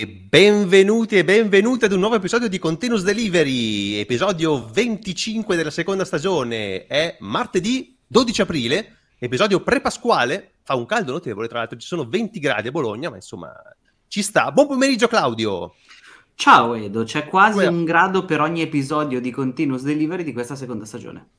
E benvenuti e benvenute ad un nuovo episodio di Continuous Delivery, episodio 25 della seconda stagione. È martedì 12 aprile, episodio pre-pasquale. Fa un caldo notevole, tra l'altro ci sono 20 gradi a Bologna, ma insomma ci sta. Buon pomeriggio Claudio. Ciao Edo, c'è quasi Come... un grado per ogni episodio di Continuous Delivery di questa seconda stagione.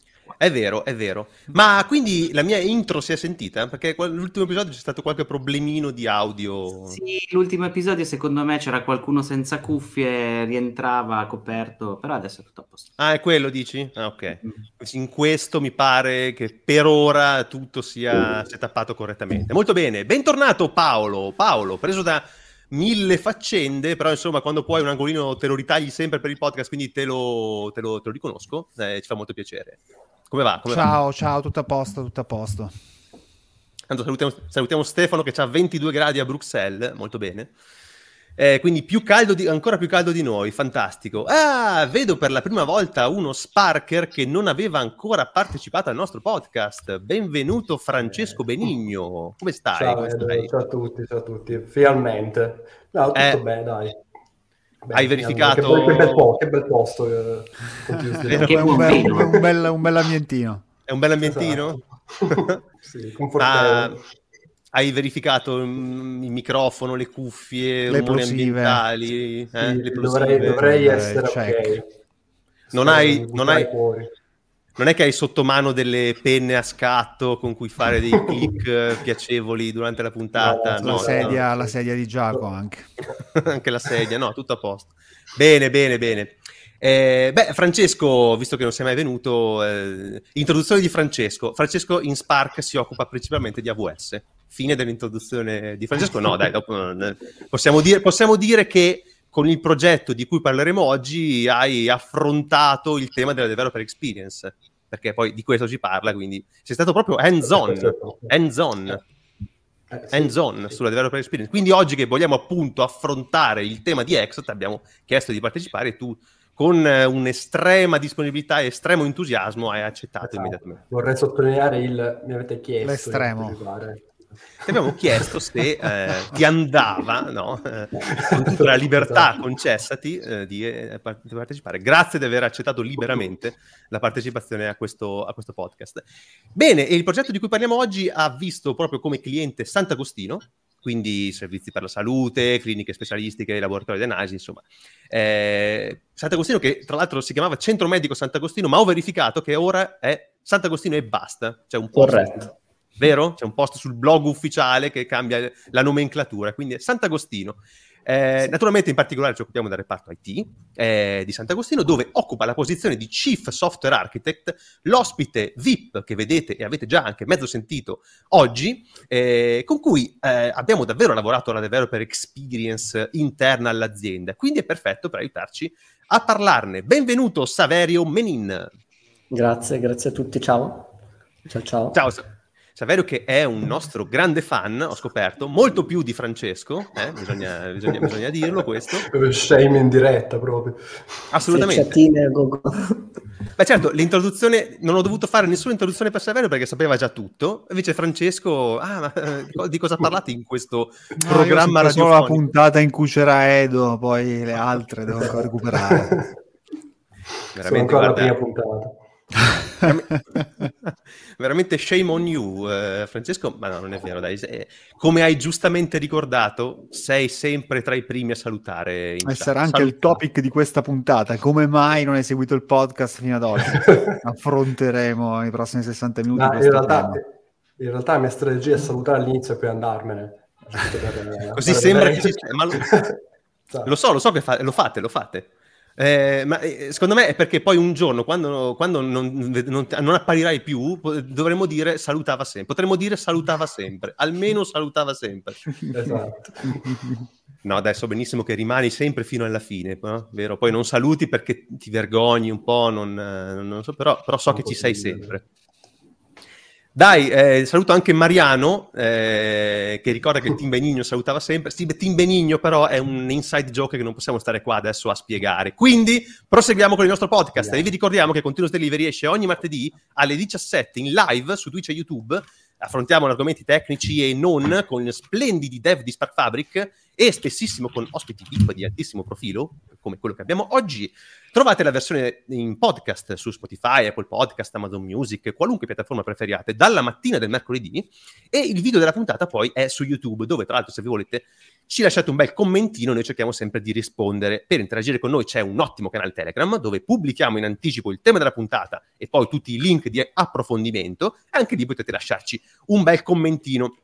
È vero, è vero. Ma quindi la mia intro si è sentita? Perché l'ultimo episodio c'è stato qualche problemino di audio. Sì, l'ultimo episodio secondo me c'era qualcuno senza cuffie, rientrava coperto, però adesso è tutto a posto. Ah, è quello dici? Ah, ok. Mm. In questo mi pare che per ora tutto sia, sia tappato correttamente. Molto bene, bentornato Paolo. Paolo, preso da mille faccende, però insomma quando puoi un angolino te lo ritagli sempre per il podcast, quindi te lo, te lo, te lo riconosco, eh, ci fa molto piacere. Come va? Come ciao, va? ciao, tutto a posto, tutto a posto. Tanto salutiamo, salutiamo Stefano che ha 22 gradi a Bruxelles, molto bene. Eh, quindi più caldo di, ancora più caldo di noi, fantastico. Ah, vedo per la prima volta uno Sparker che non aveva ancora partecipato al nostro podcast. Benvenuto Francesco Benigno. Come stai? Ciao, Come stai? ciao a tutti, ciao a tutti. Finalmente. No, tutto eh, bene, dai. Beh, Hai verificato? Che, che, bel po- che, bel posto. Eh, che un, bel, un, bel, un bel ambientino. È un bel ambientino? Esatto. sì, ah, hai verificato il microfono, le cuffie, le ambientali? Eh? Sì, le dovrei, dovrei essere ok. Non hai, non hai, non è che hai sotto mano delle penne a scatto con cui fare dei click piacevoli durante la puntata? No, no, la, sedia, no. la sedia di Giacomo anche. anche la sedia, no, tutto a posto. Bene, bene, bene. Eh, beh, Francesco, visto che non sei mai venuto, eh, introduzione di Francesco. Francesco in Spark si occupa principalmente di AWS. Fine dell'introduzione di Francesco? No, dai, dopo, eh, possiamo, dire, possiamo dire che con il progetto di cui parleremo oggi hai affrontato il tema della developer experience, perché poi di questo ci parla, quindi sei stato proprio hands-on, hands-on, eh, hands-on sì, sulla developer experience. Quindi oggi che vogliamo appunto affrontare il tema di Exot, abbiamo chiesto di partecipare e tu con un'estrema disponibilità e estremo entusiasmo hai accettato esatto. immediatamente. Vorrei sottolineare il mi avete chiesto l'estremo ti abbiamo chiesto se eh, ti andava, no? eh, con tutta la libertà concessati, eh, di, eh, partecipare. Grazie di aver accettato liberamente la partecipazione a questo, a questo podcast. Bene, il progetto di cui parliamo oggi ha visto proprio come cliente Sant'Agostino, quindi servizi per la salute, cliniche specialistiche, laboratori di analisi, insomma. Eh, Sant'Agostino che tra l'altro si chiamava Centro Medico Sant'Agostino, ma ho verificato che ora è Sant'Agostino e basta, cioè un po' Corretto vero? C'è un post sul blog ufficiale che cambia la nomenclatura, quindi è Sant'Agostino. Eh, naturalmente in particolare ci occupiamo del reparto IT eh, di Sant'Agostino dove occupa la posizione di Chief Software Architect l'ospite VIP che vedete e avete già anche mezzo sentito oggi eh, con cui eh, abbiamo davvero lavorato alla developer experience interna all'azienda. Quindi è perfetto per aiutarci a parlarne. Benvenuto Saverio Menin. Grazie, grazie a tutti, ciao. Ciao ciao. Ciao Saverio che è un nostro grande fan, ho scoperto, molto più di Francesco, eh? bisogna, bisogna, bisogna, dirlo questo. Shame in diretta proprio. Assolutamente. Beh certo, l'introduzione, non ho dovuto fare nessuna introduzione per Saverio perché sapeva già tutto, invece Francesco, ah, ma eh, di cosa parlate in questo programma radiofonico? solo la puntata in cui c'era Edo, poi le altre devo ancora recuperare. Veramente, Sono ancora guarda, la prima puntata. veramente shame on you, eh, Francesco. Ma no, non è vero, dai. Come hai giustamente ricordato, sei sempre tra i primi a salutare. E sarà anche Salut- il topic di questa puntata. Come mai non hai seguito il podcast fino ad oggi? Affronteremo nei prossimi 60 minuti. No, in, realtà, in, realtà, la mia strategia è salutare all'inizio e poi andarmene. Così sembra che ci sia. Ma lo, lo so, lo so che fa- lo fate, lo fate. Eh, ma eh, secondo me è perché poi un giorno, quando, quando non, non, non, apparirai più, dovremmo dire salutava sempre. Potremmo dire salutava sempre, almeno salutava sempre. Esatto. No, adesso benissimo che rimani sempre fino alla fine, no? vero? Poi non saluti perché ti vergogni un po', non, non so, però, però so che ci sei sempre. Dai, eh, saluto anche Mariano, eh, che ricorda che Tim Benigno salutava sempre. Sì, Tim Benigno però è un inside joke che non possiamo stare qua adesso a spiegare. Quindi proseguiamo con il nostro podcast. Yeah. E vi ricordiamo che Continuous Delivery esce ogni martedì alle 17 in live su Twitch e YouTube. Affrontiamo argomenti tecnici e non con splendidi dev di Spark Fabric e spessissimo con ospiti VIP di altissimo profilo, come quello che abbiamo oggi, trovate la versione in podcast su Spotify, Apple Podcast, Amazon Music, qualunque piattaforma preferiate, dalla mattina del mercoledì e il video della puntata poi è su YouTube, dove tra l'altro se vi volete ci lasciate un bel commentino, noi cerchiamo sempre di rispondere. Per interagire con noi c'è un ottimo canale Telegram dove pubblichiamo in anticipo il tema della puntata e poi tutti i link di approfondimento. Anche lì potete lasciarci un bel commentino.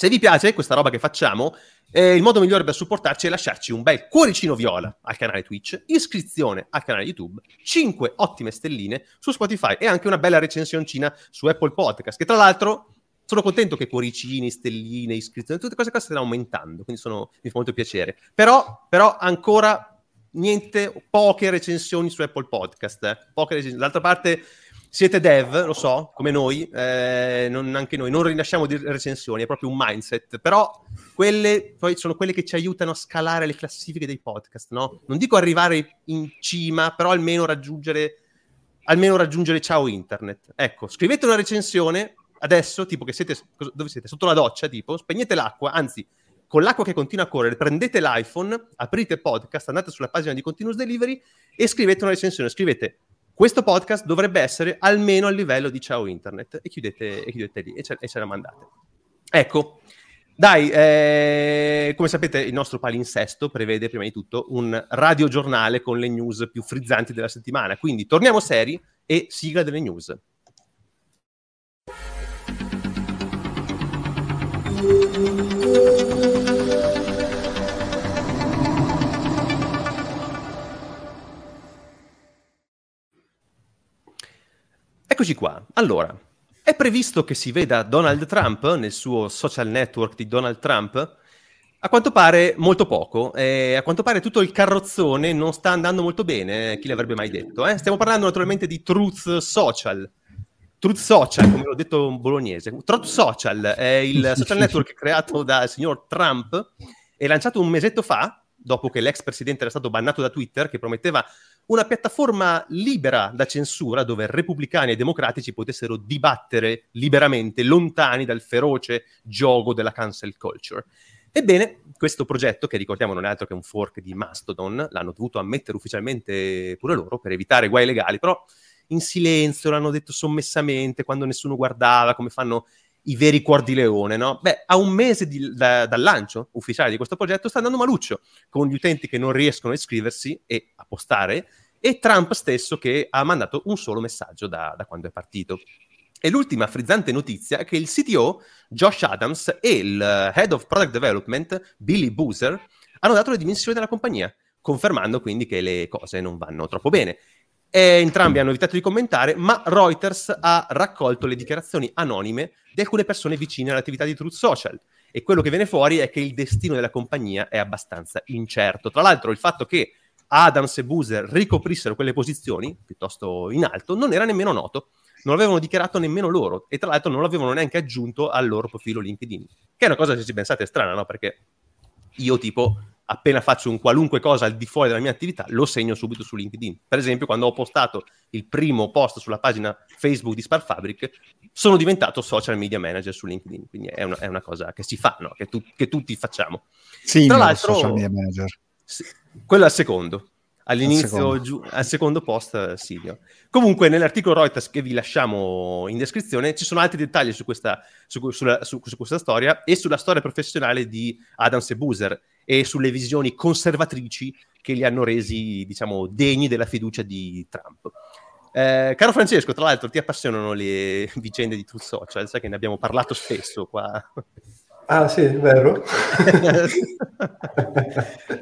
Se vi piace questa roba che facciamo, eh, il modo migliore per supportarci è lasciarci un bel cuoricino viola al canale Twitch, iscrizione al canale YouTube, 5 ottime stelline su Spotify e anche una bella recensioncina su Apple Podcast, che tra l'altro sono contento che cuoricini, stelline, iscrizioni, tutte queste cose stiano aumentando, quindi sono, mi fa molto piacere. Però, però ancora niente, poche recensioni su Apple Podcast. Eh. Poche recensioni. D'altra parte siete dev, lo so, come noi, eh, non, anche noi, non rilasciamo di recensioni, è proprio un mindset, però quelle poi sono quelle che ci aiutano a scalare le classifiche dei podcast, no? Non dico arrivare in cima, però almeno raggiungere, almeno raggiungere ciao internet. Ecco, scrivete una recensione, adesso, tipo che siete, dove siete? Sotto la doccia, tipo, spegnete l'acqua, anzi, con l'acqua che continua a correre, prendete l'iPhone, aprite podcast, andate sulla pagina di Continuous Delivery e scrivete una recensione. Scrivete, questo podcast dovrebbe essere almeno al livello di Ciao Internet e chiudete, e chiudete lì e ce, e ce la mandate. Ecco, dai, eh, come sapete il nostro palinsesto prevede prima di tutto un radiogiornale con le news più frizzanti della settimana, quindi torniamo seri e sigla delle news. Eccoci qua. Allora, è previsto che si veda Donald Trump nel suo social network di Donald Trump? A quanto pare molto poco, eh, a quanto pare tutto il carrozzone non sta andando molto bene, chi l'avrebbe mai detto? Eh? Stiamo parlando naturalmente di Truth Social, Truth Social, come l'ho detto bolognese. Truth Social è il social network creato dal signor Trump e lanciato un mesetto fa, dopo che l'ex presidente era stato bannato da Twitter, che prometteva una piattaforma libera da censura dove repubblicani e democratici potessero dibattere liberamente, lontani dal feroce gioco della cancel culture. Ebbene, questo progetto, che ricordiamo non è altro che un fork di Mastodon, l'hanno dovuto ammettere ufficialmente pure loro per evitare guai legali, però in silenzio, l'hanno detto sommessamente, quando nessuno guardava, come fanno i veri cuor di leone, no? Beh, a un mese di, da, dal lancio ufficiale di questo progetto sta andando maluccio, con gli utenti che non riescono a iscriversi e a postare, e Trump stesso che ha mandato un solo messaggio da, da quando è partito. E l'ultima frizzante notizia è che il CTO Josh Adams e il Head of Product Development Billy Boozer hanno dato le dimensioni della compagnia, confermando quindi che le cose non vanno troppo bene. E entrambi hanno evitato di commentare, ma Reuters ha raccolto le dichiarazioni anonime di alcune persone vicine all'attività di Truth Social. E quello che viene fuori è che il destino della compagnia è abbastanza incerto. Tra l'altro, il fatto che Adams e Boozer ricoprissero quelle posizioni, piuttosto in alto, non era nemmeno noto. Non l'avevano dichiarato nemmeno loro. E tra l'altro non l'avevano neanche aggiunto al loro profilo LinkedIn. Che è una cosa, se ci pensate, strana, no? Perché io, tipo, appena faccio un qualunque cosa al di fuori della mia attività, lo segno subito su LinkedIn. Per esempio, quando ho postato il primo post sulla pagina Facebook di Spark Fabric, sono diventato social media manager su LinkedIn. Quindi è una, è una cosa che si fa, no? che, tu, che, tutti facciamo. Sì, Tra l'altro, social media manager. Quello al secondo. All'inizio, al secondo, giù, al secondo post, Silvio. Comunque, nell'articolo Reuters che vi lasciamo in descrizione ci sono altri dettagli su questa, su, sulla, su, su questa storia e sulla storia professionale di Adams e Boozer e sulle visioni conservatrici che li hanno resi, diciamo, degni della fiducia di Trump. Eh, caro Francesco, tra l'altro, ti appassionano le vicende di Truth Social, sai che ne abbiamo parlato spesso qua. Ah, sì, è vero.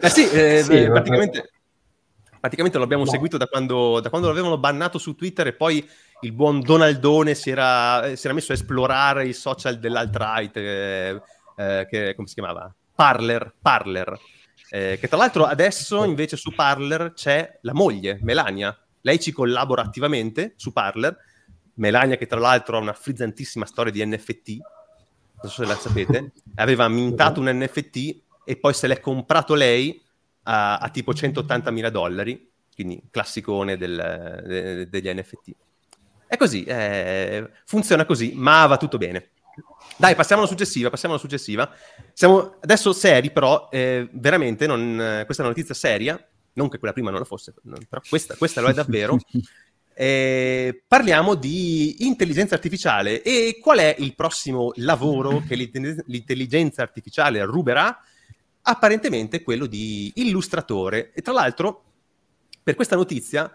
eh sì, eh, sì beh, praticamente, praticamente l'abbiamo no. seguito da quando, da quando l'avevano bannato su Twitter e poi il buon Donaldone si era, si era messo a esplorare i social dell'alt-right, eh, eh, che, come si chiamava? Parler, Parler eh, che tra l'altro adesso invece su Parler c'è la moglie, Melania. Lei ci collabora attivamente su Parler. Melania che tra l'altro ha una frizzantissima storia di NFT, non so se la sapete, aveva mintato un NFT e poi se l'è comprato lei a, a tipo 180 mila dollari, quindi classicone del, de, degli NFT. È così, eh, funziona così, ma va tutto bene. Dai, passiamo alla successiva, passiamo alla successiva. Siamo adesso seri, però eh, veramente non, questa è una notizia seria, non che quella prima non lo fosse, però questa, questa lo è davvero. Eh, parliamo di intelligenza artificiale e qual è il prossimo lavoro che l'intelligenza artificiale ruberà? Apparentemente quello di illustratore. E tra l'altro, per questa notizia,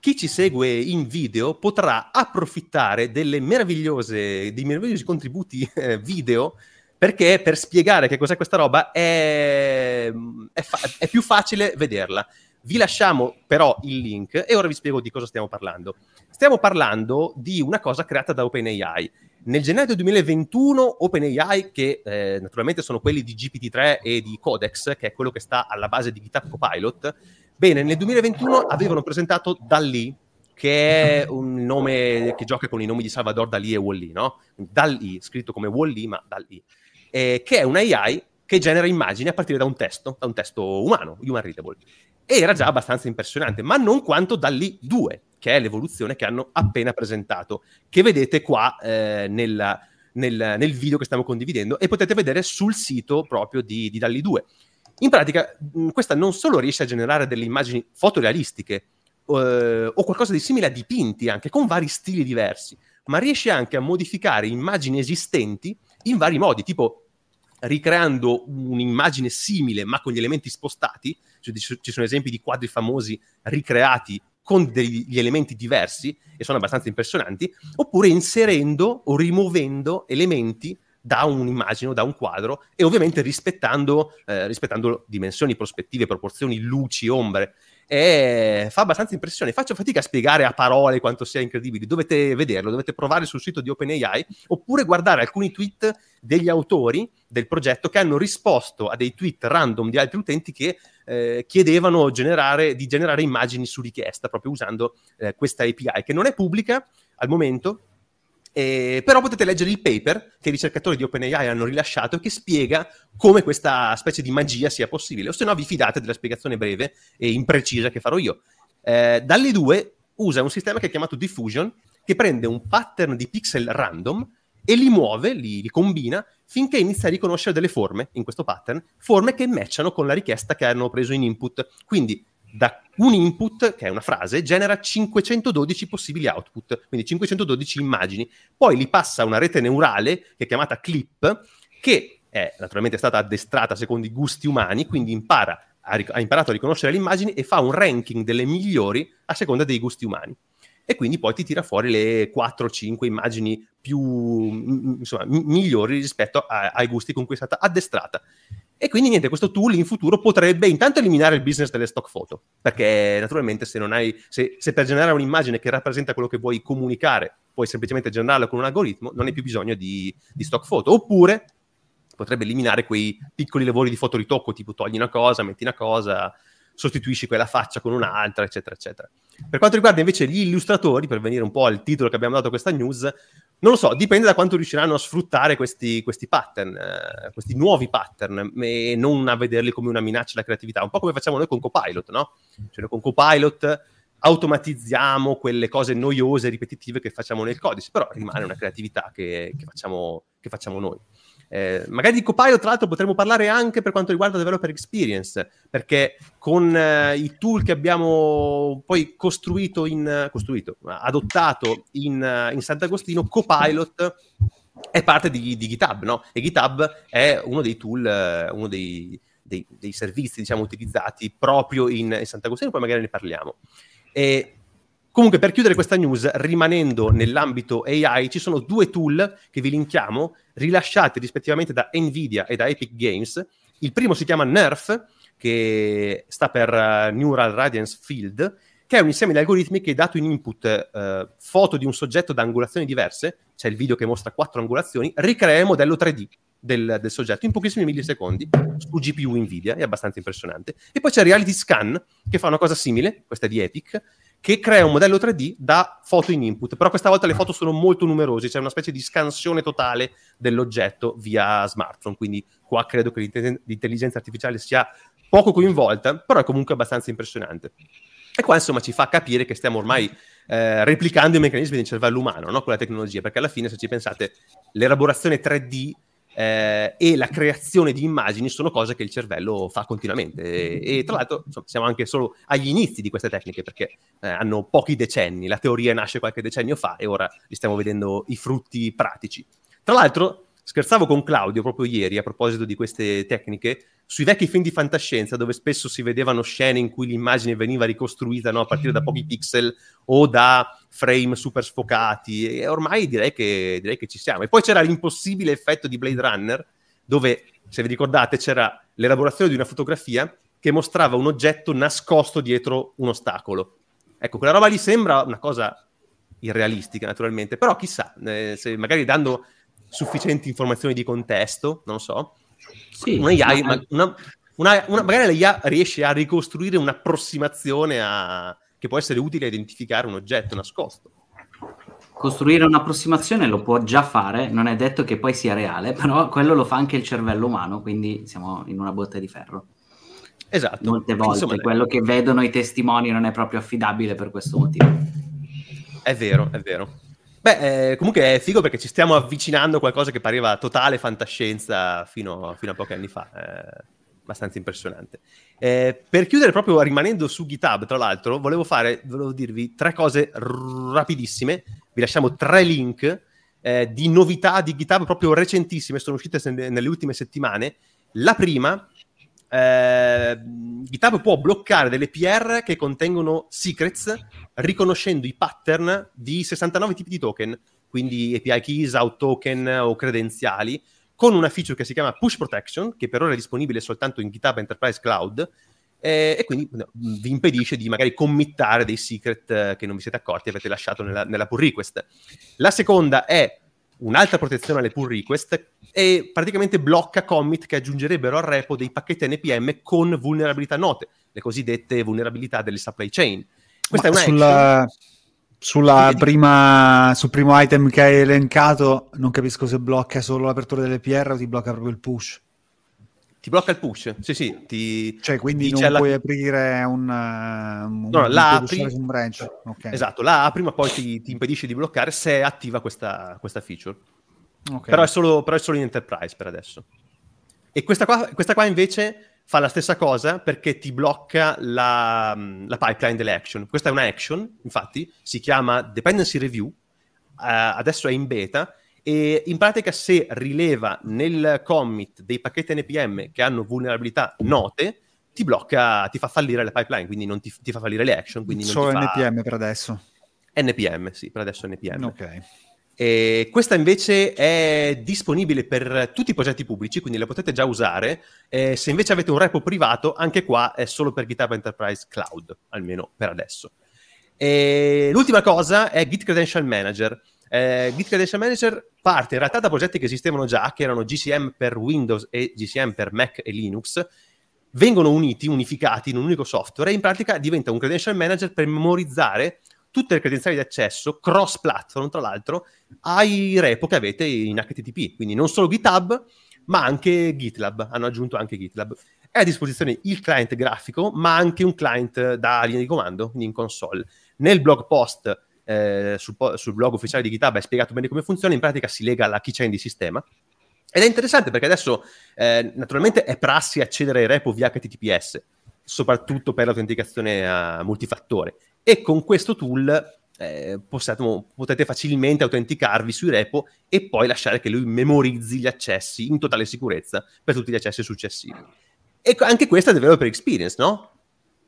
chi ci segue in video potrà approfittare dei meravigliosi contributi eh, video perché per spiegare che cos'è questa roba è, è, fa- è più facile vederla. Vi lasciamo però il link e ora vi spiego di cosa stiamo parlando. Stiamo parlando di una cosa creata da OpenAI. Nel gennaio 2021 OpenAI, che eh, naturalmente sono quelli di GPT-3 e di Codex, che è quello che sta alla base di GitHub Copilot, bene, nel 2021 avevano presentato Dalli, che è un nome che gioca con i nomi di Salvador Dalì e Wall-E, no? Dalì, scritto come Wall-E, ma Dalì, eh, che è un AI che genera immagini a partire da un testo, da un testo umano, human readable era già abbastanza impressionante, ma non quanto da lì 2, che è l'evoluzione che hanno appena presentato, che vedete qua eh, nella, nel, nel, video che stiamo condividendo e potete vedere sul sito proprio di, di Dalli 2. In pratica, questa non solo riesce a generare delle immagini fotorealistiche eh, o qualcosa di simile a dipinti, anche con vari stili diversi, ma riesce anche a modificare immagini esistenti in vari modi, tipo ricreando un'immagine simile ma con gli elementi spostati, cioè, ci sono esempi di quadri famosi ricreati con degli elementi diversi e sono abbastanza impressionanti, oppure inserendo o rimuovendo elementi da un'immagine o da un quadro e ovviamente rispettando, eh, rispettando dimensioni, prospettive, proporzioni, luci, ombre e fa abbastanza impressione. Faccio fatica a spiegare a parole quanto sia incredibile. Dovete vederlo, dovete provare sul sito di OpenAI oppure guardare alcuni tweet degli autori del progetto che hanno risposto a dei tweet random di altri utenti che eh, chiedevano generare, di generare immagini su richiesta proprio usando eh, questa API che non è pubblica al momento eh, però potete leggere il paper che i ricercatori di OpenAI hanno rilasciato che spiega come questa specie di magia sia possibile, o se no vi fidate della spiegazione breve e imprecisa che farò io. Eh, dalle due usa un sistema che è chiamato Diffusion, che prende un pattern di pixel random e li muove, li, li, combina, finché inizia a riconoscere delle forme in questo pattern, forme che matchano con la richiesta che hanno preso in input. Quindi da un input, che è una frase, genera 512 possibili output, quindi 512 immagini. Poi li passa a una rete neurale, che è chiamata CLIP, che è naturalmente stata addestrata secondo i gusti umani, quindi impara, ha, ric- ha imparato a riconoscere le immagini e fa un ranking delle migliori a seconda dei gusti umani. E quindi poi ti tira fuori le 4-5 immagini più insomma, migliori rispetto a- ai gusti con cui è stata addestrata. E quindi niente, questo tool in futuro potrebbe intanto eliminare il business delle stock photo, perché naturalmente se hai, se, se per generare un'immagine che rappresenta quello che vuoi comunicare, puoi semplicemente generarla con un algoritmo, non hai più bisogno di, di stock photo. Oppure potrebbe eliminare quei piccoli lavori di fotoritocco, tipo togli una cosa, metti una cosa, sostituisci quella faccia con un'altra, eccetera, eccetera. Per quanto riguarda invece gli illustratori, per venire un po' al titolo che abbiamo dato a questa news, non lo so, dipende da quanto riusciranno a sfruttare questi, questi pattern, eh, questi nuovi pattern, e non a vederli come una minaccia alla creatività, un po' come facciamo noi con Copilot, no? Cioè con Copilot automatizziamo quelle cose noiose, ripetitive che facciamo nel codice, però rimane una creatività che, che, facciamo, che facciamo noi. Eh, magari di Copilot, tra l'altro, potremmo parlare anche per quanto riguarda developer experience, perché con eh, i tool che abbiamo poi costruito, in, costruito adottato in, in Sant'Agostino, Copilot è parte di, di, GitHub, no? E GitHub è uno dei tool, eh, uno dei, dei, dei servizi, diciamo, utilizzati proprio in, in Sant'Agostino, poi magari ne parliamo. E Comunque, per chiudere questa news, rimanendo nell'ambito AI, ci sono due tool che vi linkiamo, rilasciati rispettivamente da Nvidia e da Epic Games. Il primo si chiama NERF, che sta per uh, Neural Radiance Field, che è un insieme di algoritmi che, dato in input uh, foto di un soggetto da angolazioni diverse, c'è il video che mostra quattro angolazioni, ricrea il modello 3D del, del, soggetto in pochissimi millisecondi su GPU Nvidia, è abbastanza impressionante. E poi c'è Reality Scan, che fa una cosa simile, questa è di Epic, che crea un modello 3D da foto in input, però questa volta le foto sono molto numerose, c'è una specie di scansione totale dell'oggetto via smartphone, quindi qua credo che l'intelligenza artificiale sia poco coinvolta, però è comunque abbastanza impressionante. E qua insomma ci fa capire che stiamo ormai eh, replicando i meccanismi del cervello umano no? con la tecnologia, perché alla fine se ci pensate l'elaborazione 3D eh, e la creazione di immagini sono cose che il cervello fa continuamente e, e tra l'altro insomma, siamo anche solo agli inizi di queste tecniche perché eh, hanno pochi decenni, la teoria nasce qualche decennio fa e ora li stiamo vedendo i frutti pratici. Tra l'altro scherzavo con Claudio proprio ieri a proposito di queste tecniche sui vecchi film di fantascienza dove spesso si vedevano scene in cui l'immagine veniva ricostruita no, a partire da pochi pixel o da frame super sfocati e ormai direi che, direi che ci siamo. E poi c'era l'impossibile effetto di Blade Runner dove, se vi ricordate, c'era l'elaborazione di una fotografia che mostrava un oggetto nascosto dietro un ostacolo. Ecco, quella roba lì sembra una cosa irrealistica naturalmente, però chissà, eh, se magari dando sufficienti informazioni di contesto, non so, sì, una AI, ma... una, una, una, magari l'IA riesce a ricostruire un'approssimazione a, che può essere utile a identificare un oggetto nascosto. Costruire un'approssimazione lo può già fare, non è detto che poi sia reale, però quello lo fa anche il cervello umano, quindi siamo in una botte di ferro. Esatto. Molte volte insomma, quello che vedono i testimoni non è proprio affidabile per questo motivo. È vero, è vero. Beh, eh, comunque è figo perché ci stiamo avvicinando a qualcosa che pareva totale fantascienza fino, fino a pochi anni fa. Eh, abbastanza impressionante. Eh, per chiudere, proprio rimanendo su GitHub, tra l'altro, volevo fare, volevo dirvi tre cose r- rapidissime. Vi lasciamo tre link eh, di novità di GitHub proprio recentissime, sono uscite se- nelle ultime settimane. La prima eh, GitHub può bloccare delle PR che contengono secrets riconoscendo i pattern di 69 tipi di token, quindi API keys, out token o credenziali, con una feature che si chiama Push Protection, che per ora è disponibile soltanto in GitHub Enterprise Cloud, eh, e quindi no, vi impedisce di magari committare dei secret eh, che non vi siete accorti e avete lasciato nella, nella pull request. La seconda è un'altra protezione alle pull request e praticamente blocca commit che aggiungerebbero al repo dei pacchetti NPM con vulnerabilità note, le cosiddette vulnerabilità delle supply chain. Questa Ma è una sulla, sulla prima, sul primo item che hai elencato, non capisco se blocca solo l'apertura delle PR o ti blocca proprio il push. Ti blocca il push, sì, sì. Ti, cioè, quindi non la... puoi aprire un, un, no, la apri... un branch. Okay. Esatto, la apri, ma poi ti, ti, impedisce di bloccare se attiva questa, questa feature. Okay. Però, è solo, però, è solo, in enterprise per adesso. E questa qua, questa qua invece fa la stessa cosa perché ti blocca la, la, pipeline delle action. Questa è una action, infatti, si chiama Dependency Review, uh, adesso è in beta, e in pratica se rileva nel commit dei pacchetti NPM che hanno vulnerabilità note, ti blocca, ti fa fallire le pipeline, quindi non ti, ti fa fallire le action. Quindi Solo fa... NPM per adesso? NPM, sì, per adesso NPM. Ok. E questa invece è disponibile per tutti i progetti pubblici, quindi la potete già usare. Eh, se invece avete un repo privato, anche qua è solo per GitHub Enterprise Cloud, almeno per adesso. E l'ultima cosa è Git Credential Manager. Eh, Git Credential Manager parte in realtà da progetti che esistevano già, che erano GCM per Windows e GCM per Mac e Linux, vengono uniti, unificati in un unico software e in pratica diventa un credential manager per memorizzare tutte le credenziali di accesso cross-platform, tra l'altro, ai repo che avete in HTTP. Quindi non solo GitHub, ma anche GitLab. Hanno aggiunto anche GitLab. È a disposizione il client grafico, ma anche un client da linea di comando, quindi in console. Nel blog post eh, sul, sul, blog ufficiale di GitHub è spiegato bene come funziona, in pratica si lega alla keychain di sistema. Ed è interessante perché adesso eh, naturalmente è prassi accedere ai repo via HTTPS, soprattutto per l'autenticazione a multifattore. E con questo tool eh, possiate, potete facilmente autenticarvi sui repo e poi lasciare che lui memorizzi gli accessi in totale sicurezza per tutti gli accessi successivi. E anche questa è developer experience, no?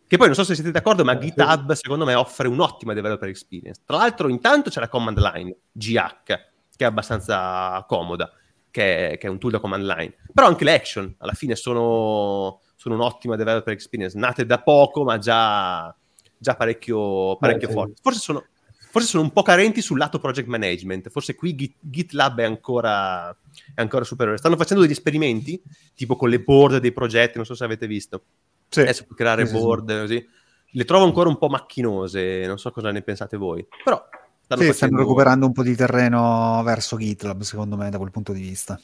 Che poi non so se siete d'accordo, ma GitHub secondo me offre un'ottima developer experience. Tra l'altro, intanto c'è la command line GH, che è abbastanza comoda, che è, che è un tool da command line. Però anche le action, alla fine, sono, sono un'ottima developer experience, nate da poco, ma già, già parecchio, parecchio forti. Forse sono, forse sono un po' carenti sul lato project management. Forse qui Git, GitLab è ancora, è ancora superiore. Stanno facendo degli esperimenti, tipo con le board dei progetti, non so se avete visto sì. adesso puoi creare sì, board sì. così. Le trovo ancora un po' macchinose, non so cosa ne pensate voi, però stanno, sì, stanno recuperando un po' di terreno verso GitLab, secondo me, da quel punto di vista.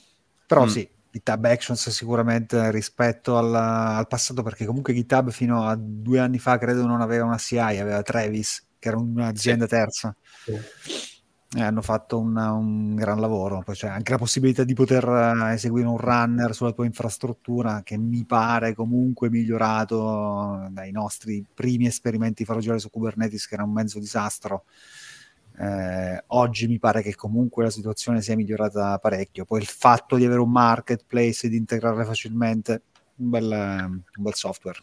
Però mm. sì, GitHub Actions sicuramente rispetto al, al, passato, perché comunque GitHub fino a due anni fa credo non aveva una CI, aveva Travis, che era un'azienda terza. Sì. E hanno fatto una, un gran lavoro. Poi c'è anche la possibilità di poter eh, eseguire un runner sulla tua infrastruttura, che mi pare comunque migliorato dai nostri primi esperimenti girare su Kubernetes, che era un mezzo disastro eh, oggi mi pare che comunque la situazione sia migliorata parecchio. Poi il fatto di avere un marketplace e di integrare facilmente, un bel, un bel software.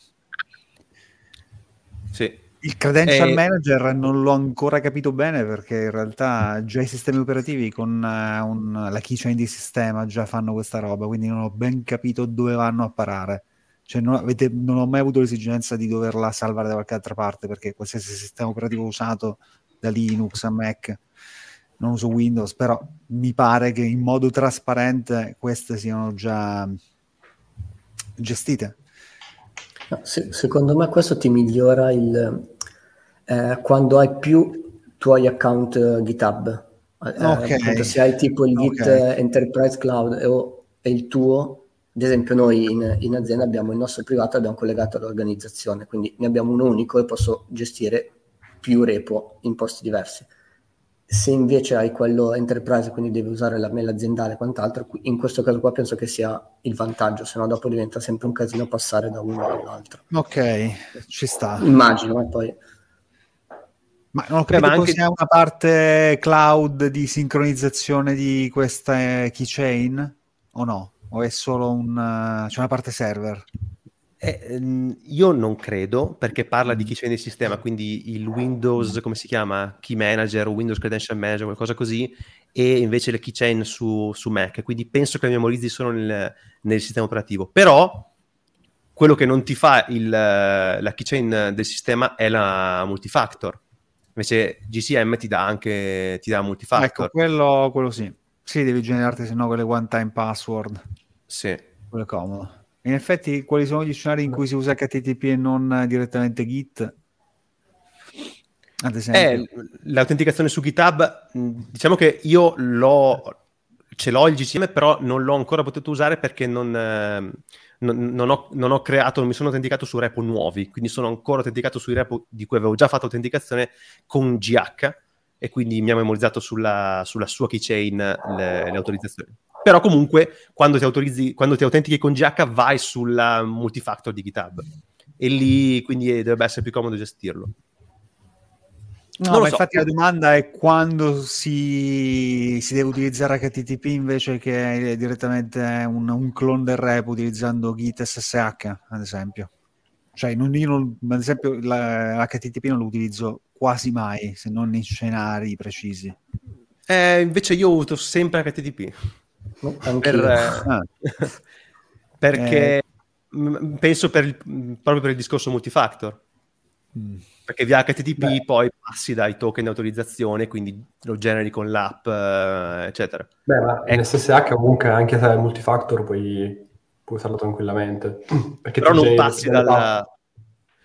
Sì. Il credential e... manager non l'ho ancora capito bene perché in realtà già i sistemi operativi con uh, un, la keychain di sistema già fanno questa roba, quindi non ho ben capito dove vanno a parare. Cioè non, avete, non ho mai avuto l'esigenza di doverla salvare da qualche altra parte perché qualsiasi sistema operativo usato da Linux a Mac, non uso Windows, però mi pare che in modo trasparente queste siano già gestite. No, se, secondo me questo ti migliora il, eh, quando hai più tuoi account uh, GitHub. Eh, okay. se hai tipo il Git okay. Enterprise Cloud o è il tuo, ad esempio noi in, in, azienda abbiamo il nostro privato abbiamo collegato all'organizzazione, quindi ne abbiamo un unico e posso gestire più repo in posti diversi. Se invece hai quello enterprise, quindi devi usare la mail aziendale e quant'altro, in questo caso qua penso che sia il vantaggio, se no dopo diventa sempre un casino passare da uno all'altro. Ok, ci sta. Immagino, e poi... Ma non capito Beh, anche... sia una parte cloud di sincronizzazione di questa keychain o no? O è solo un... c'è una parte server? Eh, ehm, io non credo, perché parla di chi c'è nel sistema, quindi il Windows, come si chiama? Key Manager o Windows Credential Manager, qualcosa così, e invece le keychain su, su Mac. Quindi penso che le memorizzi solo nel, nel, sistema operativo. Però quello che non ti fa il, la keychain del sistema è la multifactor. Invece GCM ti dà anche ti dà multifactor. Ecco, quello, quello sì. Sì, devi generarti se no quelle one time password. Sì. Quello è comodo. In effetti, quali sono gli scenari in cui si usa HTTP e non direttamente Git? Ad esempio. Eh, l'autenticazione su GitHub, diciamo che io l'ho, ce l'ho il GCM, però non l'ho ancora potuto usare perché non, eh, non, non, ho, non, ho, creato, non mi sono autenticato su repo nuovi, quindi sono ancora autenticato sui repo di cui avevo già fatto autenticazione con GH e quindi mi ha memorizzato sulla, sulla sua keychain le, le autorizzazioni. Però comunque quando ti, autorizzi, quando ti autentichi con GH vai sulla multifactor di GitHub e lì quindi dovrebbe essere più comodo gestirlo. No, ma so. infatti la domanda è quando si, si, deve utilizzare HTTP invece che direttamente un, un clone del repo utilizzando Git SSH, ad esempio. Cioè, non, io non, ad esempio, l'HTTP non lo utilizzo quasi mai, se non in scenari precisi. Eh, invece io uso sempre HTTP. Per, ah. perché eh. penso per il, proprio per il discorso multifactor. Mm. Perché via HTTP Beh. poi passi dai token di autorizzazione, quindi lo generi con l'app, eh, eccetera. Beh, ma in SSH comunque anche se è multifactor puoi, puoi usarlo tranquillamente. Perché però non passi dalla...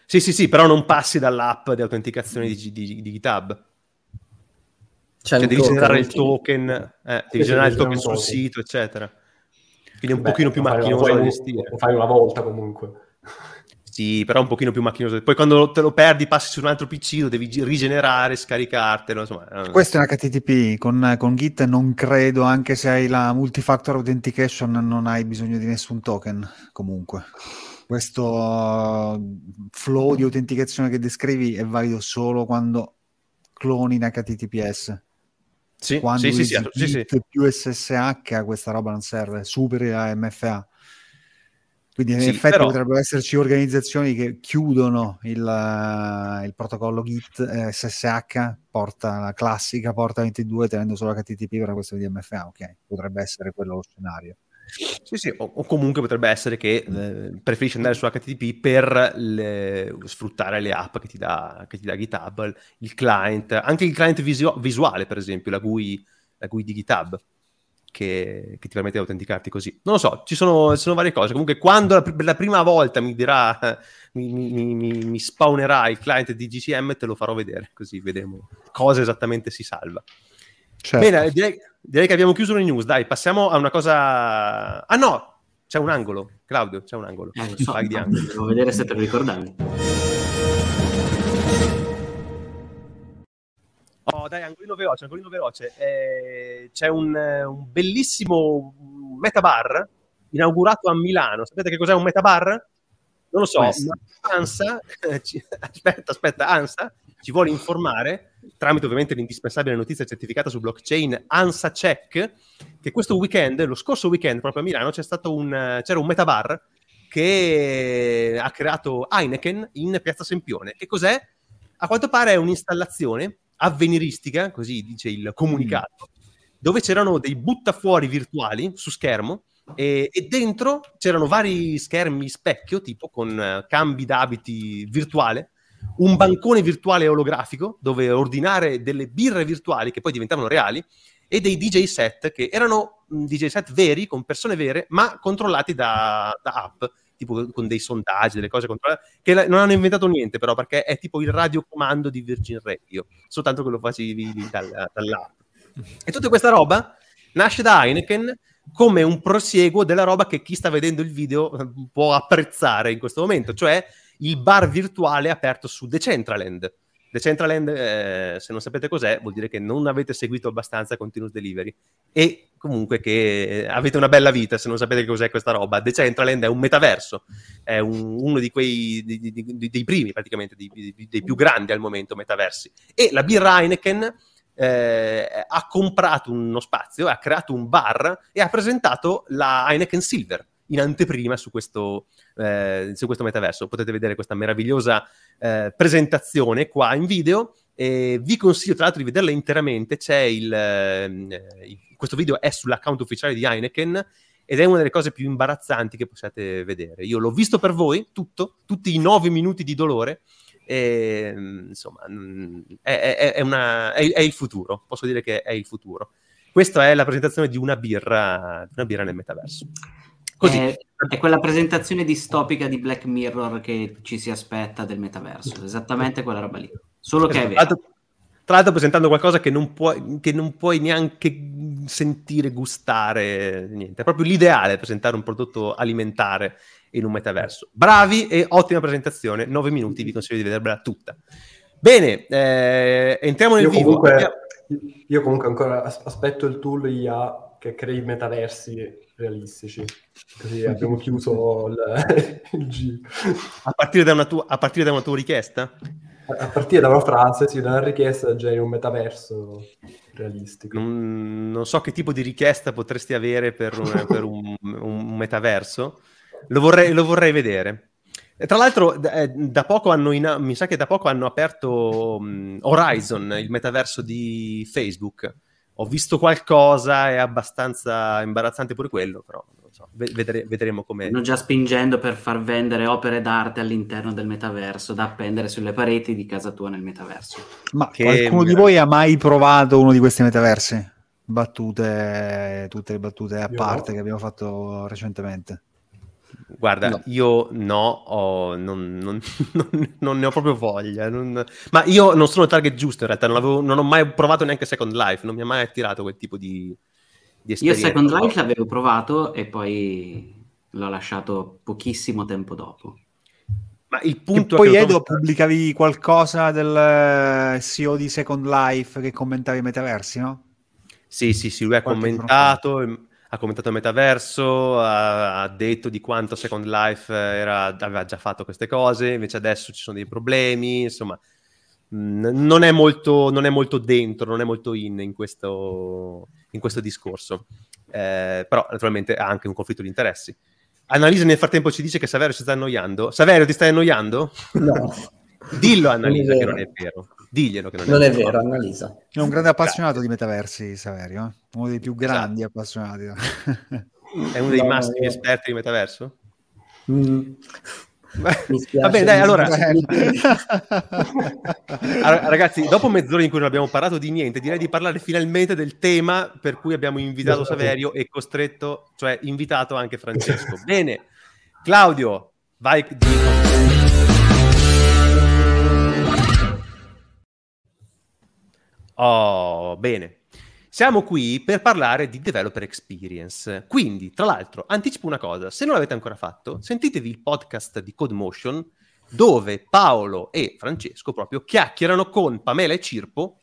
Sì, sì, sì, però non passi dall'app di autenticazione di, di, di GitHub. C'è cioè, devi token, generare il token, eh, devi sì, generare il token sul sito, eccetera. Quindi è un Beh, pochino più macchinoso da gestire. Lo fai una volta comunque. Sì, però un pochino più macchinoso. Poi quando te lo perdi, passi su un altro PC, lo devi rigenerare, scaricartelo. Insomma. Questo è un HTTP. Con, con, Git non credo, anche se hai la multifactor authentication, non hai bisogno di nessun token comunque. Questo flow di autenticazione che descrivi è valido solo quando cloni in HTTPS. Sì, Quando sì, sì, sì, più SSH questa roba non serve, superi la MFA. Quindi in sì, effetti però... potrebbero esserci organizzazioni che chiudono il, il protocollo Git eh, SSH, porta la classica porta 22 tenendo solo HTTP per una questione di MFA, ok, potrebbe essere quello lo scenario. Sì, sì, o, o, comunque potrebbe essere che eh, preferisci andare su HTTP per le, sfruttare le app che ti, dà, che ti, dà, GitHub, il client, anche il client visu- visuale, per esempio, la GUI, la GUI di GitHub, che, che, ti permette di autenticarti così. Non lo so, ci sono, ci sono varie cose. Comunque, quando la, la prima volta mi dirà, mi, mi, mi, mi, spawnerà il client di GCM, te lo farò vedere, così vediamo cosa esattamente si salva. Certo. Bene, direi, direi, che abbiamo chiuso le news. Dai, passiamo a una cosa. Ah no, c'è un angolo, Claudio, c'è un angolo. Eh, so, di angolo. Devo vedere se te lo ricordavi. Oh, dai, angolino veloce, angolino veloce. Eh, c'è un, un bellissimo metabar inaugurato a Milano. Sapete che cos'è un metabar? Non lo so, Ansa, aspetta, aspetta, Ansa ci vuole informare tramite ovviamente l'indispensabile notizia certificata su blockchain ANSA Check, che questo weekend, lo scorso weekend proprio a Milano, c'è stato un, c'era un metabar che ha creato Heineken in Piazza Sempione. Che cos'è? A quanto pare è un'installazione avveniristica, così dice il comunicato, dove c'erano dei buttafuori virtuali su schermo e, e, dentro c'erano vari schermi specchio, tipo con uh, cambi d'abiti virtuale, un bancone virtuale olografico dove ordinare delle birre virtuali che poi diventavano reali e dei DJ set che erano DJ set veri, con persone vere, ma controllati da, da app, tipo con dei sondaggi, delle cose controllate, che non hanno inventato niente però, perché è tipo il radiocomando di Virgin Radio, soltanto che lo facevi dal, dall'app. E tutta questa roba nasce da Heineken come un prosieguo della roba che chi sta vedendo il video può apprezzare in questo momento, cioè il bar virtuale aperto su Decentraland. Decentraland, eh, se non sapete cos'è, vuol dire che non avete seguito abbastanza Continuous Delivery e comunque che avete una bella vita se non sapete cos'è questa roba. Decentraland è un metaverso, è un, uno di quei di, di, dei primi praticamente, dei più grandi al momento metaversi. E la birra Heineken eh, ha comprato uno spazio, ha creato un bar e ha presentato la Heineken Silver in anteprima su questo, eh, su questo metaverso. Potete vedere questa meravigliosa eh, presentazione qua in video e vi consiglio tra l'altro di vederla interamente. C'è il, eh, questo video è sull'account ufficiale di Heineken ed è una delle cose più imbarazzanti che possiate vedere. Io l'ho visto per voi, tutto, tutti i nove minuti di dolore. E, insomma, mm, è, è, è, una, è, il futuro. Posso dire che è il futuro. Questa è la presentazione di una birra, una birra nel metaverso. Così. È, è, quella presentazione distopica di Black Mirror che ci si aspetta del metaverso, esattamente quella roba lì. Solo che è vero. Tra l'altro presentando qualcosa che non, puoi, che non puoi neanche sentire, gustare, niente. È proprio l'ideale presentare un prodotto alimentare in un metaverso. Bravi e ottima presentazione, 9 minuti, vi consiglio di vederla tutta. Bene, eh, entriamo nel io vivo. Comunque, io comunque ancora aspetto il tool IA che crei metaversi realistici. Così abbiamo chiuso il, il giro. A partire, da una tua, a partire da una tua richiesta? A partire da una frase, sì, da una richiesta generi un metaverso realistico. Non, non, so che tipo di richiesta potresti avere per un, per un, un metaverso. Lo vorrei, lo vorrei vedere. E tra l'altro, eh, da poco hanno in, mi sa che da poco hanno aperto um, Horizon, il metaverso di Facebook ho visto qualcosa, è abbastanza imbarazzante pure quello, però non so, vedere, vedremo come... Stanno già spingendo per far vendere opere d'arte all'interno del metaverso, da appendere sulle pareti di casa tua nel metaverso. Ma che qualcuno di voi ha mai provato uno di questi metaversi? Battute, tutte le battute a Io parte no. che abbiamo fatto recentemente. Guarda, no. io no, ho, non, non, non, non, ne ho proprio voglia. ma io non sono il target giusto in realtà, avevo, non, ho mai provato neanche Second Life, non mi ha mai attirato quel tipo di, di esperienza. Io Second Life l'avevo provato e poi l'ho lasciato pochissimo tempo dopo. Ma il punto che poi Edo pubblicavi qualcosa del eh, CEO di Second Life che commentava i metaversi, no? Sì, sì, sì, lui ha Qualche commentato ha commentato il metaverso, ha, ha, detto di quanto Second Life era, aveva già fatto queste cose, invece adesso ci sono dei problemi, insomma, mh, non, è molto, non, è molto, dentro, non è molto in in questo, in questo discorso. Eh, però naturalmente ha anche un conflitto di interessi. Annalisa nel frattempo ci dice che Saverio si sta annoiando. Saverio, ti stai annoiando? No. Dillo Annalisa che non è vero. Diglielo che non, non è, vero. vero. Annalisa. È un grande appassionato Grazie. di metaversi, Saverio. Eh? Uno dei più grandi esatto. appassionati. è uno dei no, massimi esperti di metaverso? Mm. Vabbè, dai, allora ragazzi, dopo mezz'ora in cui non abbiamo parlato di niente, direi di parlare finalmente del tema per cui abbiamo invitato esatto. Saverio e costretto, cioè invitato anche Francesco. Bene, Claudio, vai. Oh, bene. siamo qui per parlare di developer experience. Quindi, tra l'altro, anticipo una cosa, se non l'avete ancora fatto, sentitevi il podcast di CodeMotion dove Paolo e Francesco proprio chiacchierano con Pamela e Cirpo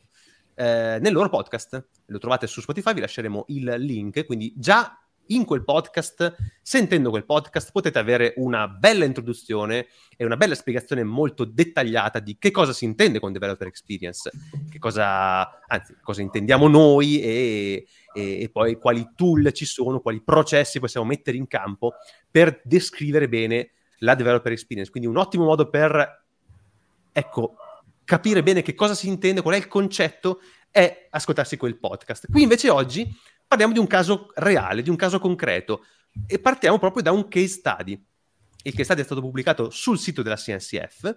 eh, nel loro podcast. Lo trovate su Spotify, vi lasceremo il link, quindi già in quel podcast, sentendo quel podcast, potete avere una bella introduzione e una bella spiegazione molto dettagliata di che cosa si intende con developer experience, che cosa, anzi, cosa intendiamo noi e, e, e poi quali tool ci sono, quali processi possiamo mettere in campo per descrivere bene la developer experience. Quindi un ottimo modo per, ecco, capire bene che cosa si intende, qual è il concetto, è ascoltarsi quel podcast. Qui invece oggi parliamo di un caso reale, di un caso concreto e partiamo proprio da un case study. Il case study è stato pubblicato sul sito della CNCF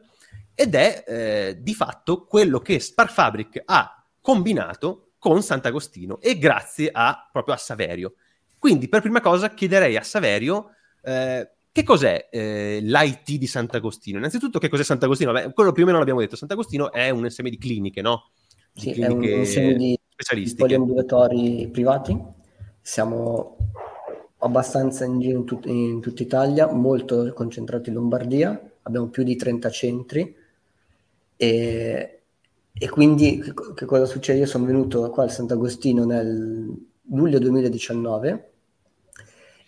ed è eh, di fatto quello che Spark Fabric ha combinato con Sant'Agostino e grazie a, proprio a Saverio. Quindi per prima cosa chiederei a Saverio eh, che cos'è eh, l'IT di Sant'Agostino. Innanzitutto che cos'è Sant'Agostino? Beh, quello più o meno l'abbiamo detto, Sant'Agostino è un insieme di cliniche, no? Di sì, cliniche è un insieme di specialistiche. poliambulatori privati. Siamo abbastanza in giro in, tut- in tutta Italia, molto concentrati in Lombardia, abbiamo più di 30 centri e, e quindi che, che, cosa succede? Io sono venuto qua al Sant'Agostino nel luglio 2019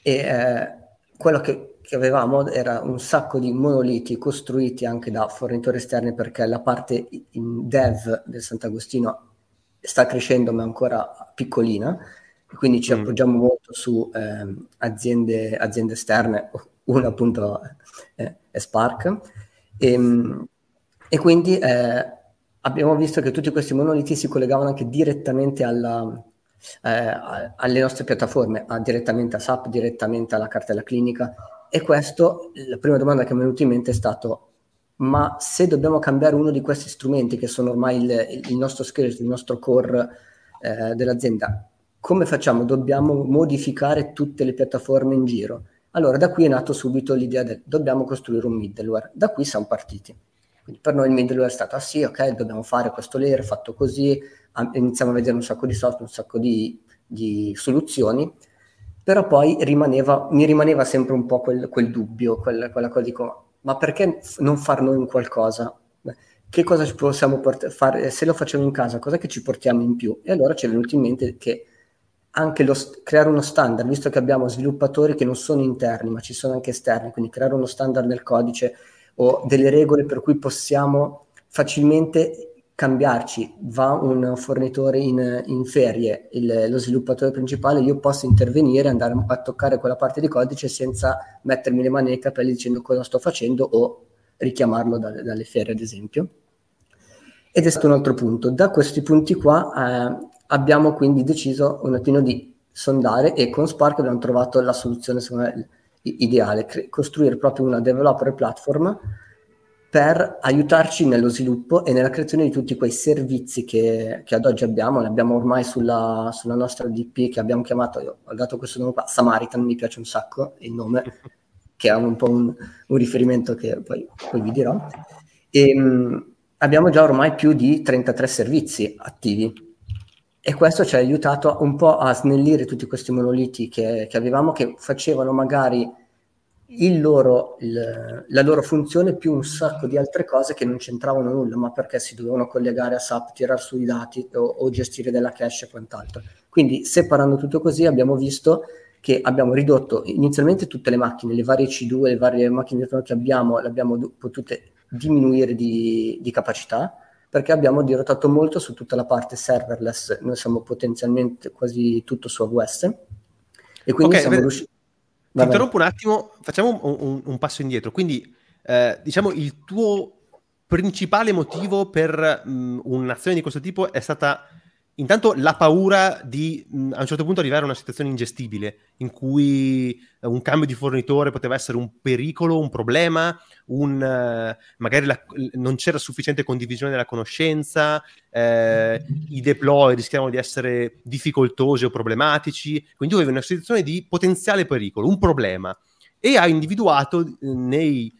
e eh, quello che, che, avevamo era un sacco di monoliti costruiti anche da fornitori esterni perché la parte in dev del Sant'Agostino sta crescendo ma è ancora piccolina, quindi ci mm. appoggiamo molto su eh, aziende, aziende, esterne, una appunto eh, è Spark, e, ehm, e quindi eh, abbiamo visto che tutti questi monoliti si collegavano anche direttamente alla, eh, alle nostre piattaforme, a, direttamente a SAP, direttamente alla cartella clinica, e questo, la prima domanda che mi è venuta in mente è stato ma se dobbiamo cambiare uno di questi strumenti che sono ormai il, il nostro scheletro, il nostro core eh, dell'azienda, come facciamo? Dobbiamo modificare tutte le piattaforme in giro. Allora da qui è nato subito l'idea del dobbiamo costruire un middleware. Da qui siamo partiti. Quindi per noi il middleware è stato ah sì, ok, dobbiamo fare questo layer fatto così, iniziamo a vedere un sacco di software, un sacco di, di soluzioni, però poi rimaneva, mi rimaneva sempre un po' quel, quel dubbio, quel, quella cosa di ma perché non far noi un qualcosa? Che cosa ci possiamo port- fare? Se lo facciamo in casa, cosa che ci portiamo in più? E allora ci è venuto in mente che anche lo, creare uno standard, visto che abbiamo sviluppatori che non sono interni, ma ci sono anche esterni, quindi creare uno standard nel codice o delle regole per cui possiamo facilmente cambiarci, va un fornitore in, in ferie, il, lo sviluppatore principale, io posso intervenire, andare a toccare quella parte di codice senza mettermi le mani nei capelli dicendo cosa sto facendo o richiamarlo da, dalle ferie, ad esempio. Ed è stato un altro punto. Da questi punti qua eh, abbiamo quindi deciso un attimo di sondare e con Spark abbiamo trovato la soluzione me ideale, cre- costruire proprio una developer platform per aiutarci nello sviluppo e nella creazione di tutti quei servizi che, che ad oggi abbiamo. Ne abbiamo ormai sulla, sulla, nostra DP che abbiamo chiamato, io ho dato questo nome qua, Samaritan, mi piace un sacco il nome, che è un po' un, un riferimento che poi, poi, vi dirò. E, ehm, mh, abbiamo già ormai più di 33 servizi attivi e questo ci ha aiutato un po' a snellire tutti questi monoliti che, che avevamo, che facevano magari loro, il, la loro funzione più un sacco di altre cose che non c'entravano nulla, ma perché si dovevano collegare a SAP, tirare su i dati o, o gestire della cache e quant'altro. Quindi separando tutto così abbiamo visto che abbiamo ridotto inizialmente tutte le macchine, le varie C2, le varie macchine che abbiamo, le abbiamo potute diminuire di, di capacità perché abbiamo dirottato molto su tutta la parte serverless, noi siamo potenzialmente quasi tutto su AWS e quindi okay, siamo riusciti ti interrompo un attimo, facciamo un, un, passo indietro. Quindi, eh, diciamo, il tuo principale motivo per mh, un'azione di questo tipo è stata intanto la paura di a un certo punto arrivare a una situazione ingestibile in cui uh, un cambio di fornitore poteva essere un pericolo, un problema, un, uh, magari la, non c'era sufficiente condivisione della conoscenza, eh, i deploy rischiavano di essere difficoltosi o problematici, quindi avevi una situazione di potenziale pericolo, un problema e hai individuato nei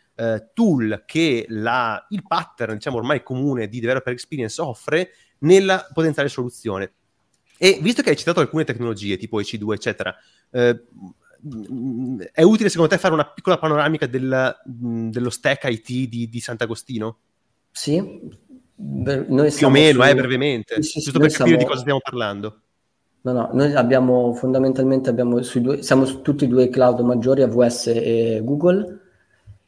tool che la, il pattern, diciamo ormai comune di developer experience offre nella potenziale soluzione. E visto che hai citato alcune tecnologie, tipo EC2, eccetera, eh, è utile secondo te fare una piccola panoramica del, dello stack IT di, di Sant'Agostino? Sì, Beh, noi più o meno, su... eh, brevemente, sì, giusto per capire siamo... di cosa stiamo parlando. No, no, noi abbiamo fondamentalmente abbiamo sui due, siamo su tutti e due i cloud maggiori, AWS e Google.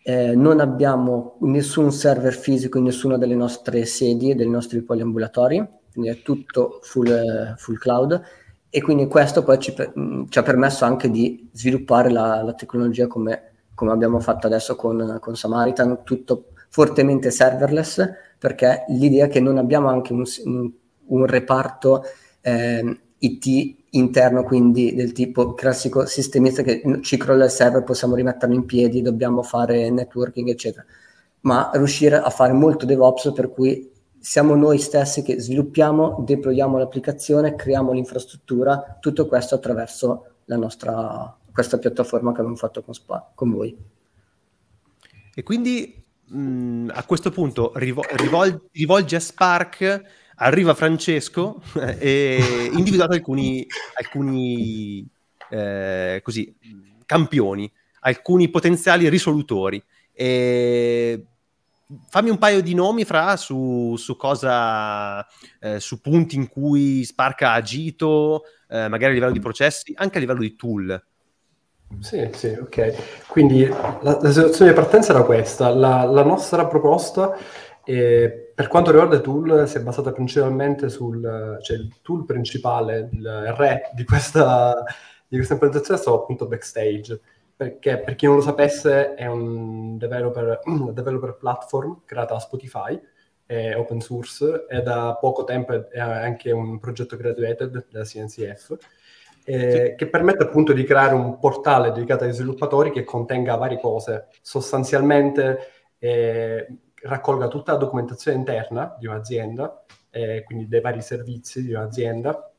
Eh, non abbiamo nessun server fisico in nessuna delle nostre sedi e dei nostri poliambulatori, quindi è tutto full, full cloud. E quindi questo poi ci, ci, ha permesso anche di sviluppare la, la tecnologia come, come, abbiamo fatto adesso con, con Samaritan, tutto fortemente serverless, perché l'idea è che non abbiamo anche un, un, reparto eh, IT interno, quindi del tipo classico sistemista che ci crolla il server, possiamo rimetterlo in piedi, dobbiamo fare networking, eccetera. Ma riuscire a fare molto DevOps per cui siamo noi stessi che sviluppiamo, deployiamo l'applicazione, creiamo l'infrastruttura, tutto questo attraverso la nostra, questa piattaforma che abbiamo fatto con, Spa, con voi. E quindi mh, a questo punto rivol- rivol- rivolge a Spark arriva Francesco e individuato alcuni, alcuni eh, così, campioni, alcuni potenziali risolutori. E fammi un paio di nomi fra su, su cosa, eh, su punti in cui Spark ha agito, eh, magari a livello di processi, anche a livello di tool. Sì, sì, ok. Quindi la, la situazione di partenza era questa. La, la nostra proposta e per quanto riguarda i tool, si è basata principalmente sul cioè il tool principale, il re di questa, di questa implementazione è stato appunto Backstage, perché per chi non lo sapesse è un developer, un developer platform creata da Spotify, è open source e da poco tempo è anche un progetto graduated da CNCF. Eh, che permette appunto di creare un portale dedicato agli sviluppatori che contenga varie cose. Sostanzialmente eh, raccolga tutta la documentazione interna di un'azienda, eh, quindi dei vari servizi di un'azienda,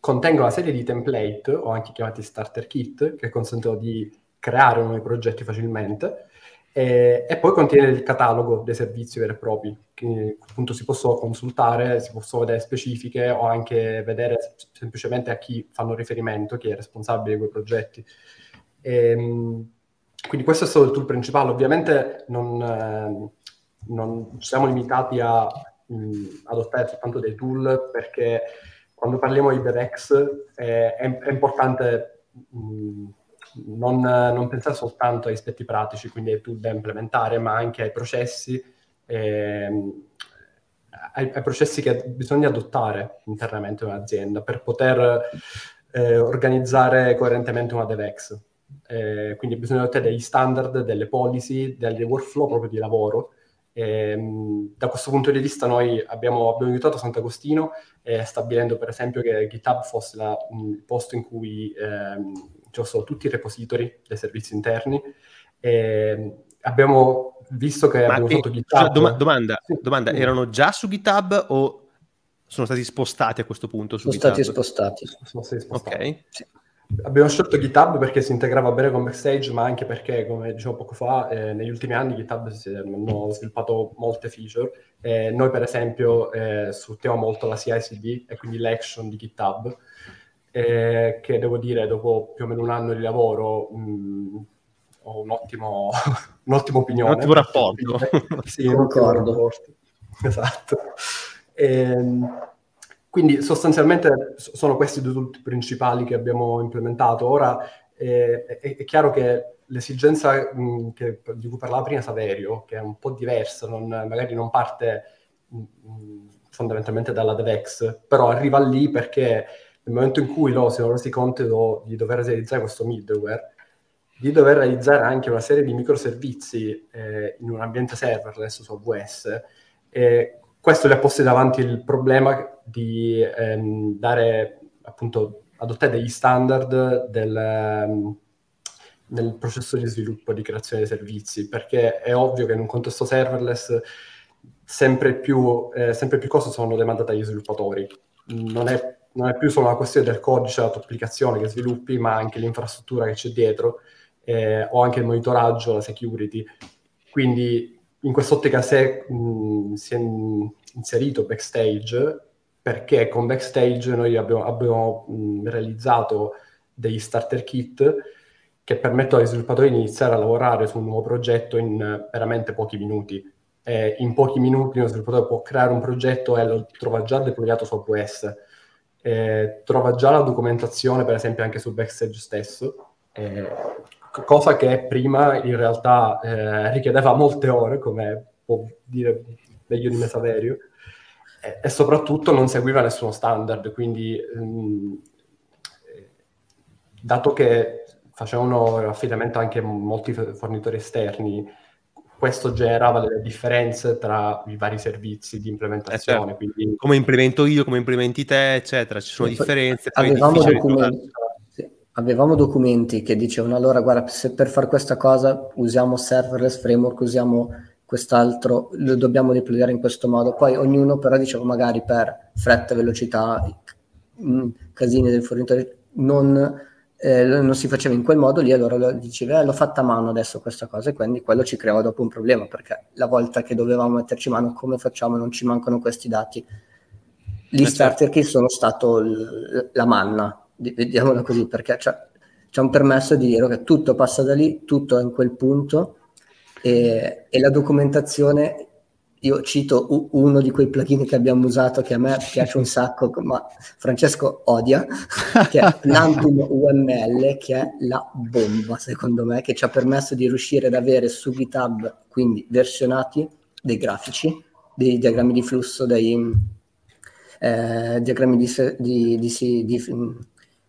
contenga una serie di template, o anche chiamati starter kit, che consentono di creare nuovi progetti facilmente, eh, e poi contiene il catalogo dei servizi veri e propri, che appunto si possono consultare, si possono vedere specifiche o anche vedere semplicemente a chi fanno riferimento, chi è responsabile di quei progetti. E, ehm, quindi questo è stato il tool principale, ovviamente non, eh, non ci siamo limitati a mh, adottare soltanto dei tool perché quando parliamo di DevX eh, è, è, importante mh, non, non, pensare soltanto agli aspetti pratici, quindi ai tool da implementare, ma anche ai processi, eh, ai, ai, processi che bisogna adottare internamente in un'azienda per poter eh, organizzare coerentemente una DevX. Eh, quindi bisogna adottare degli standard, delle policy, degli workflow proprio di lavoro e, ehm, da questo punto di vista noi abbiamo, abbiamo aiutato Sant'Agostino eh, stabilendo per esempio che GitHub fosse la, il posto in cui ehm, ci sono tutti i repository dei servizi interni. E ehm, abbiamo visto che Ma abbiamo usato GitHub... Doma- domanda, sì. domanda, erano già su GitHub o sono stati spostati a questo punto su sono GitHub? Stati spostati. Sono stati spostati. Ok. Sì. Abbiamo scelto GitHub perché si integrava bene con Backstage, ma anche perché, come dicevo poco fa, eh, negli ultimi anni GitHub si hanno sviluppato molte feature. Eh, noi, per esempio, eh, sfruttiamo molto la CI/CD e quindi l'action di GitHub, eh, che devo dire, dopo più o meno un anno di lavoro, mh, mm, ho un ottimo, un'ottima opinione. Un ottimo rapporto. sì, concordo. Esatto. Ehm, quindi sostanzialmente sono questi due tool principali che abbiamo implementato. Ora eh, è, è, chiaro che l'esigenza mh, che, di cui parlava prima Saverio, che è un po' diversa, magari non parte mh, fondamentalmente dalla DevX, però arriva lì perché nel momento in cui loro si sono resi conto di dover realizzare questo middleware, di dover realizzare anche una serie di microservizi eh, in un ambiente serverless su AWS, eh, questo le ha posti davanti il problema di ehm, dare, appunto, adottare degli standard del, nel processo di sviluppo e di creazione dei servizi, perché è ovvio che in un contesto serverless sempre più, eh, sempre più cose sono demandate agli sviluppatori. Non è, non è, più solo una questione del codice, la tua applicazione che sviluppi, ma anche l'infrastruttura che c'è dietro, eh, o anche il monitoraggio, la security. Quindi in quest'ottica se mh, si è inserito backstage, perché con Backstage noi abbiamo, abbiamo mh, realizzato degli starter kit che permettono agli sviluppatori di iniziare a lavorare su un nuovo progetto in veramente pochi minuti. Eh, in pochi minuti uno sviluppatore può creare un progetto e lo trova già deployato su AWS, eh, trova già la documentazione, per esempio, anche su Backstage stesso, eh, cosa che prima in realtà eh, richiedeva molte ore, come può dire meglio di me Saverio, e, e soprattutto non seguiva nessuno standard, quindi mh, mm, dato che facevano affidamento anche molti fornitori esterni, questo generava delle differenze tra i vari servizi di implementazione. Eh certo. quindi... Come implemento io, come implementi te, eccetera, ci sono differenze. Avevamo documenti, sì, avevamo documenti che dicevano allora guarda, se per fare questa cosa usiamo serverless framework, usiamo quest'altro, lo dobbiamo deployare in questo modo. Poi ognuno però diceva magari per fretta, velocità, mm, casini del fornitore, non eh, non si faceva in quel modo lì, allora diceva eh, l'ho fatta a mano adesso questa cosa e quindi quello ci creava dopo un problema perché la volta che dovevamo metterci mano come facciamo? Non ci mancano questi dati. Gli eh starter che sono stato l- la manna vediamola così perché ci hanno permesso di dire che tutto passa da lì tutto è in quel punto e, e la documentazione io cito uno di quei plugin che abbiamo usato che a me piace un sacco, ma Francesco odia, che è Plantum UML, che è la bomba secondo me, che ci ha permesso di riuscire ad avere su GitHub, quindi versionati, dei grafici, dei diagrammi di flusso, dei eh, diagrammi di, di, di, di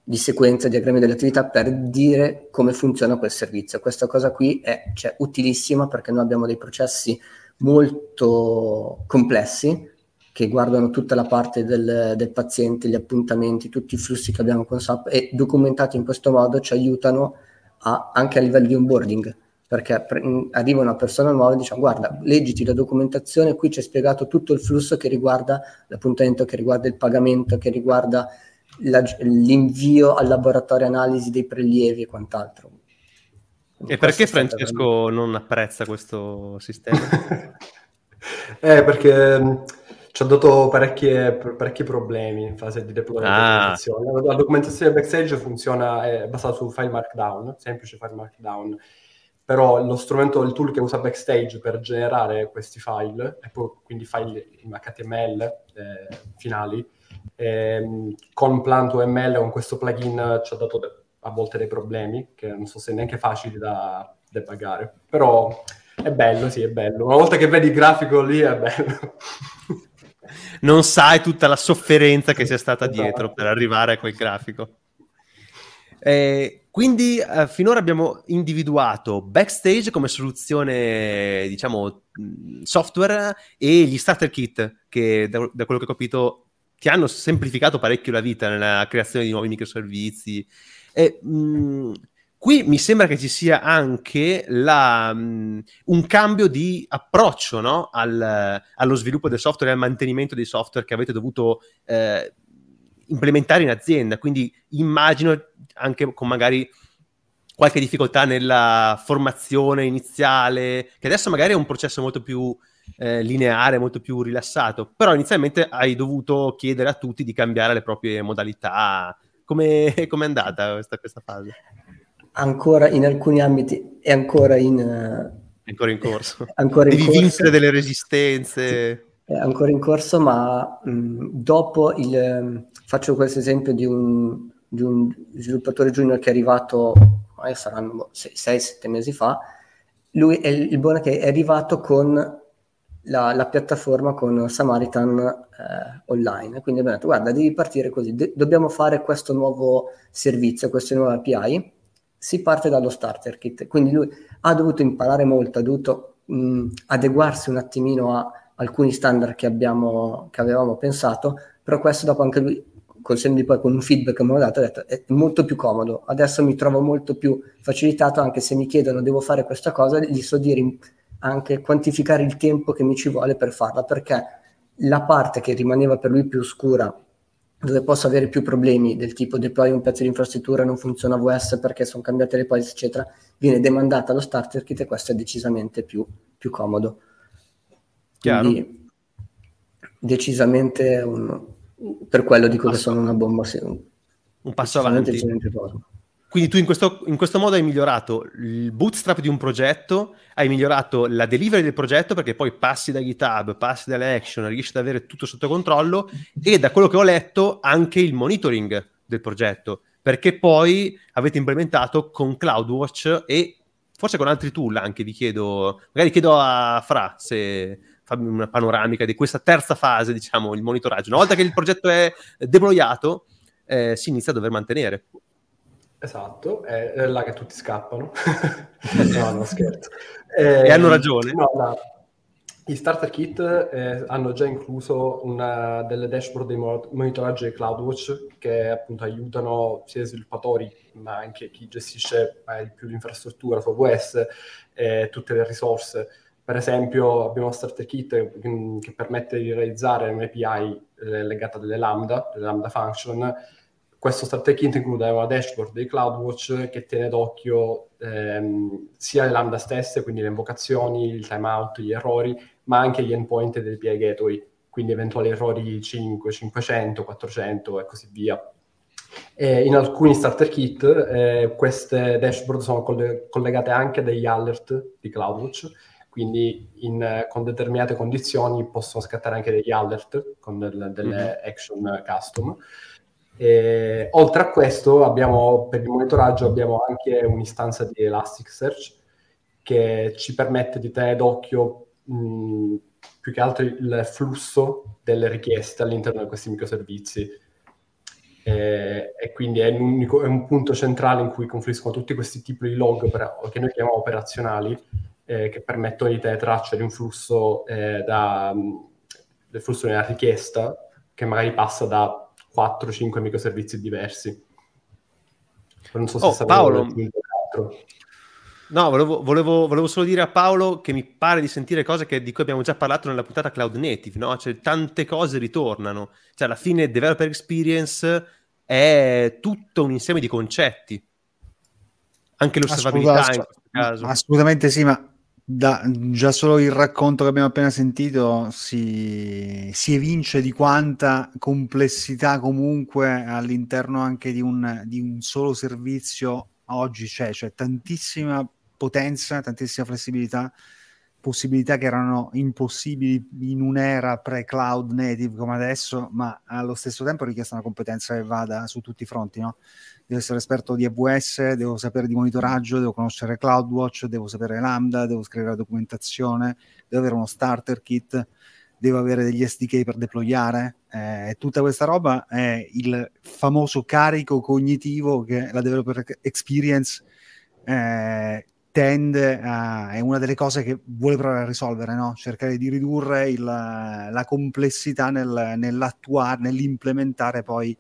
di sequenza, diagrammi delle attività per dire come funziona quel servizio. Questa cosa qui è cioè, utilissima perché noi abbiamo dei processi molto complessi che guardano tutta la parte del, del, paziente, gli appuntamenti, tutti i flussi che abbiamo con SAP e documentati in questo modo ci aiutano a, anche a livello di onboarding perché pre- arriva una persona nuova e dice guarda leggiti la documentazione qui c'è spiegato tutto il flusso che riguarda l'appuntamento che riguarda il pagamento che riguarda la, l'invio al laboratorio analisi dei prelievi e quant'altro e perché Francesco non apprezza questo sistema? eh, perché mm, ci ha dato parecchi problemi in fase di deployment. Ah. La, la, documentazione backstage funziona, è basata su file markdown, semplice file markdown, però lo strumento, il tool che usa backstage per generare questi file, e poi, quindi file in HTML eh, finali, eh, con Plant.ml, con questo plugin ci ha dato a volte dei problemi che non so se neanche facili da debugare, però è bello, sì, è bello. Una volta che vedi il grafico lì è bello. non sai tutta la sofferenza che sia stata esatto. dietro per arrivare a quel grafico. Eh, quindi eh, finora abbiamo individuato Backstage come soluzione, diciamo, software e gli starter kit che da, da quello che ho capito ti hanno semplificato parecchio la vita nella creazione di nuovi microservizi e, mh, mm, qui mi sembra che ci sia anche la, mh, mm, un cambio di approccio no? Al, allo sviluppo del software e al mantenimento dei software che avete dovuto eh, implementare in azienda. Quindi immagino anche con magari qualche difficoltà nella formazione iniziale, che adesso magari è un processo molto più eh, lineare, molto più rilassato, però inizialmente hai dovuto chiedere a tutti di cambiare le proprie modalità come è andata questa, questa, fase? Ancora in alcuni ambiti è ancora in... Uh, ancora in corso. ancora in Devi corso. vincere delle resistenze. Sì, è ancora in corso, ma mh, mm, dopo il... faccio questo esempio di un, di un sviluppatore junior che è arrivato, eh, saranno 6-7 mesi fa, lui è il buono che è arrivato con la, la piattaforma con Samaritan eh, online. Quindi abbiamo detto, guarda, devi partire così, De- dobbiamo fare questo nuovo servizio, queste nuove API. Si parte dallo starter kit. Quindi lui ha dovuto imparare molto, ha dovuto mh, adeguarsi un attimino a alcuni standard che, abbiamo, che avevamo pensato, però questo dopo anche lui col di poi con un feedback che mi ha dato, ha detto è molto più comodo, adesso mi trovo molto più facilitato, anche se mi chiedono devo fare questa cosa, gli so dire anche quantificare il tempo che mi ci vuole per farla, perché la parte che rimaneva per lui più oscura, dove posso avere più problemi del tipo deploy un pezzo di infrastruttura, non funziona VS perché sono cambiate le policy, eccetera, viene demandata allo starter kit e questo è decisamente più, più comodo. Chiaro. Quindi decisamente un, Per quello dico che sono una bomba. Un passo avanti. Quindi tu in questo, in questo, modo hai migliorato il bootstrap di un progetto, hai migliorato la delivery del progetto perché poi passi da GitHub, passi dalle action, riesci ad avere tutto sotto controllo e da quello che ho letto anche il monitoring del progetto perché poi avete implementato con CloudWatch e forse con altri tool anche vi chiedo, magari chiedo a Fra se fammi una panoramica di questa terza fase, diciamo, il monitoraggio. Una volta che il progetto è deployato, eh, si inizia a dover mantenere. Esatto, è, è là che tutti scappano. no, no, scherzo. Eh, e hanno ragione. No, no. I starter kit eh, hanno già incluso una delle dashboard di monitoraggio di CloudWatch che appunto aiutano sia gli sviluppatori ma anche chi gestisce eh, più l'infrastruttura su AWS e tutte le risorse. Per esempio abbiamo starter kit che, che permette di realizzare un'API eh, legata delle lambda, delle lambda function questo starter kit include una dashboard di CloudWatch che tiene d'occhio ehm, sia le lambda stesse, quindi le invocazioni, il timeout, gli errori, ma anche gli endpoint del API Gateway, quindi eventuali errori 5, 500, 400 e così via. E in alcuni starter kit eh, queste dashboard sono coll- collegate anche a degli alert di CloudWatch, quindi in, con determinate condizioni possono scattare anche degli alert con del, delle mm-hmm. action custom. E, oltre a questo, abbiamo, per il monitoraggio abbiamo anche un'istanza di Elasticsearch che ci permette di tenere d'occhio mh, più che altro il flusso delle richieste all'interno di questi microservizi. E, e quindi è un, è un, punto centrale in cui confluiscono tutti questi tipi di log per, che noi chiamiamo operazionali, eh, che permettono di tenere traccia di un flusso eh, da, del flusso di una richiesta che magari passa da 4-5 microservizi diversi. Non so se oh, Paolo, No, volevo, volevo, volevo, solo dire a Paolo che mi pare di sentire cose che, di cui abbiamo già parlato nella puntata Cloud Native, no? Cioè, tante cose ritornano. Cioè, alla fine, Developer Experience è tutto un insieme di concetti. Anche l'osservabilità Assolut- in questo caso. Assolutamente sì, ma da, già solo il racconto che abbiamo appena sentito si, si, evince di quanta complessità comunque all'interno anche di un, di un solo servizio oggi c'è, cioè tantissima potenza, tantissima flessibilità, possibilità che erano impossibili in un'era pre-cloud native come adesso, ma allo stesso tempo richiesta una competenza che vada su tutti i fronti, no? Devo essere esperto di AWS, devo sapere di monitoraggio, devo conoscere CloudWatch, devo sapere Lambda, devo scrivere la documentazione, devo avere uno starter kit, devo avere degli SDK per deployare. Eh, tutta questa roba è il famoso carico cognitivo che la developer experience eh, tende a, è una delle cose che vuole provare a risolvere, no? cercare di ridurre il, la complessità nel, nell'attuare, nell'implementare poi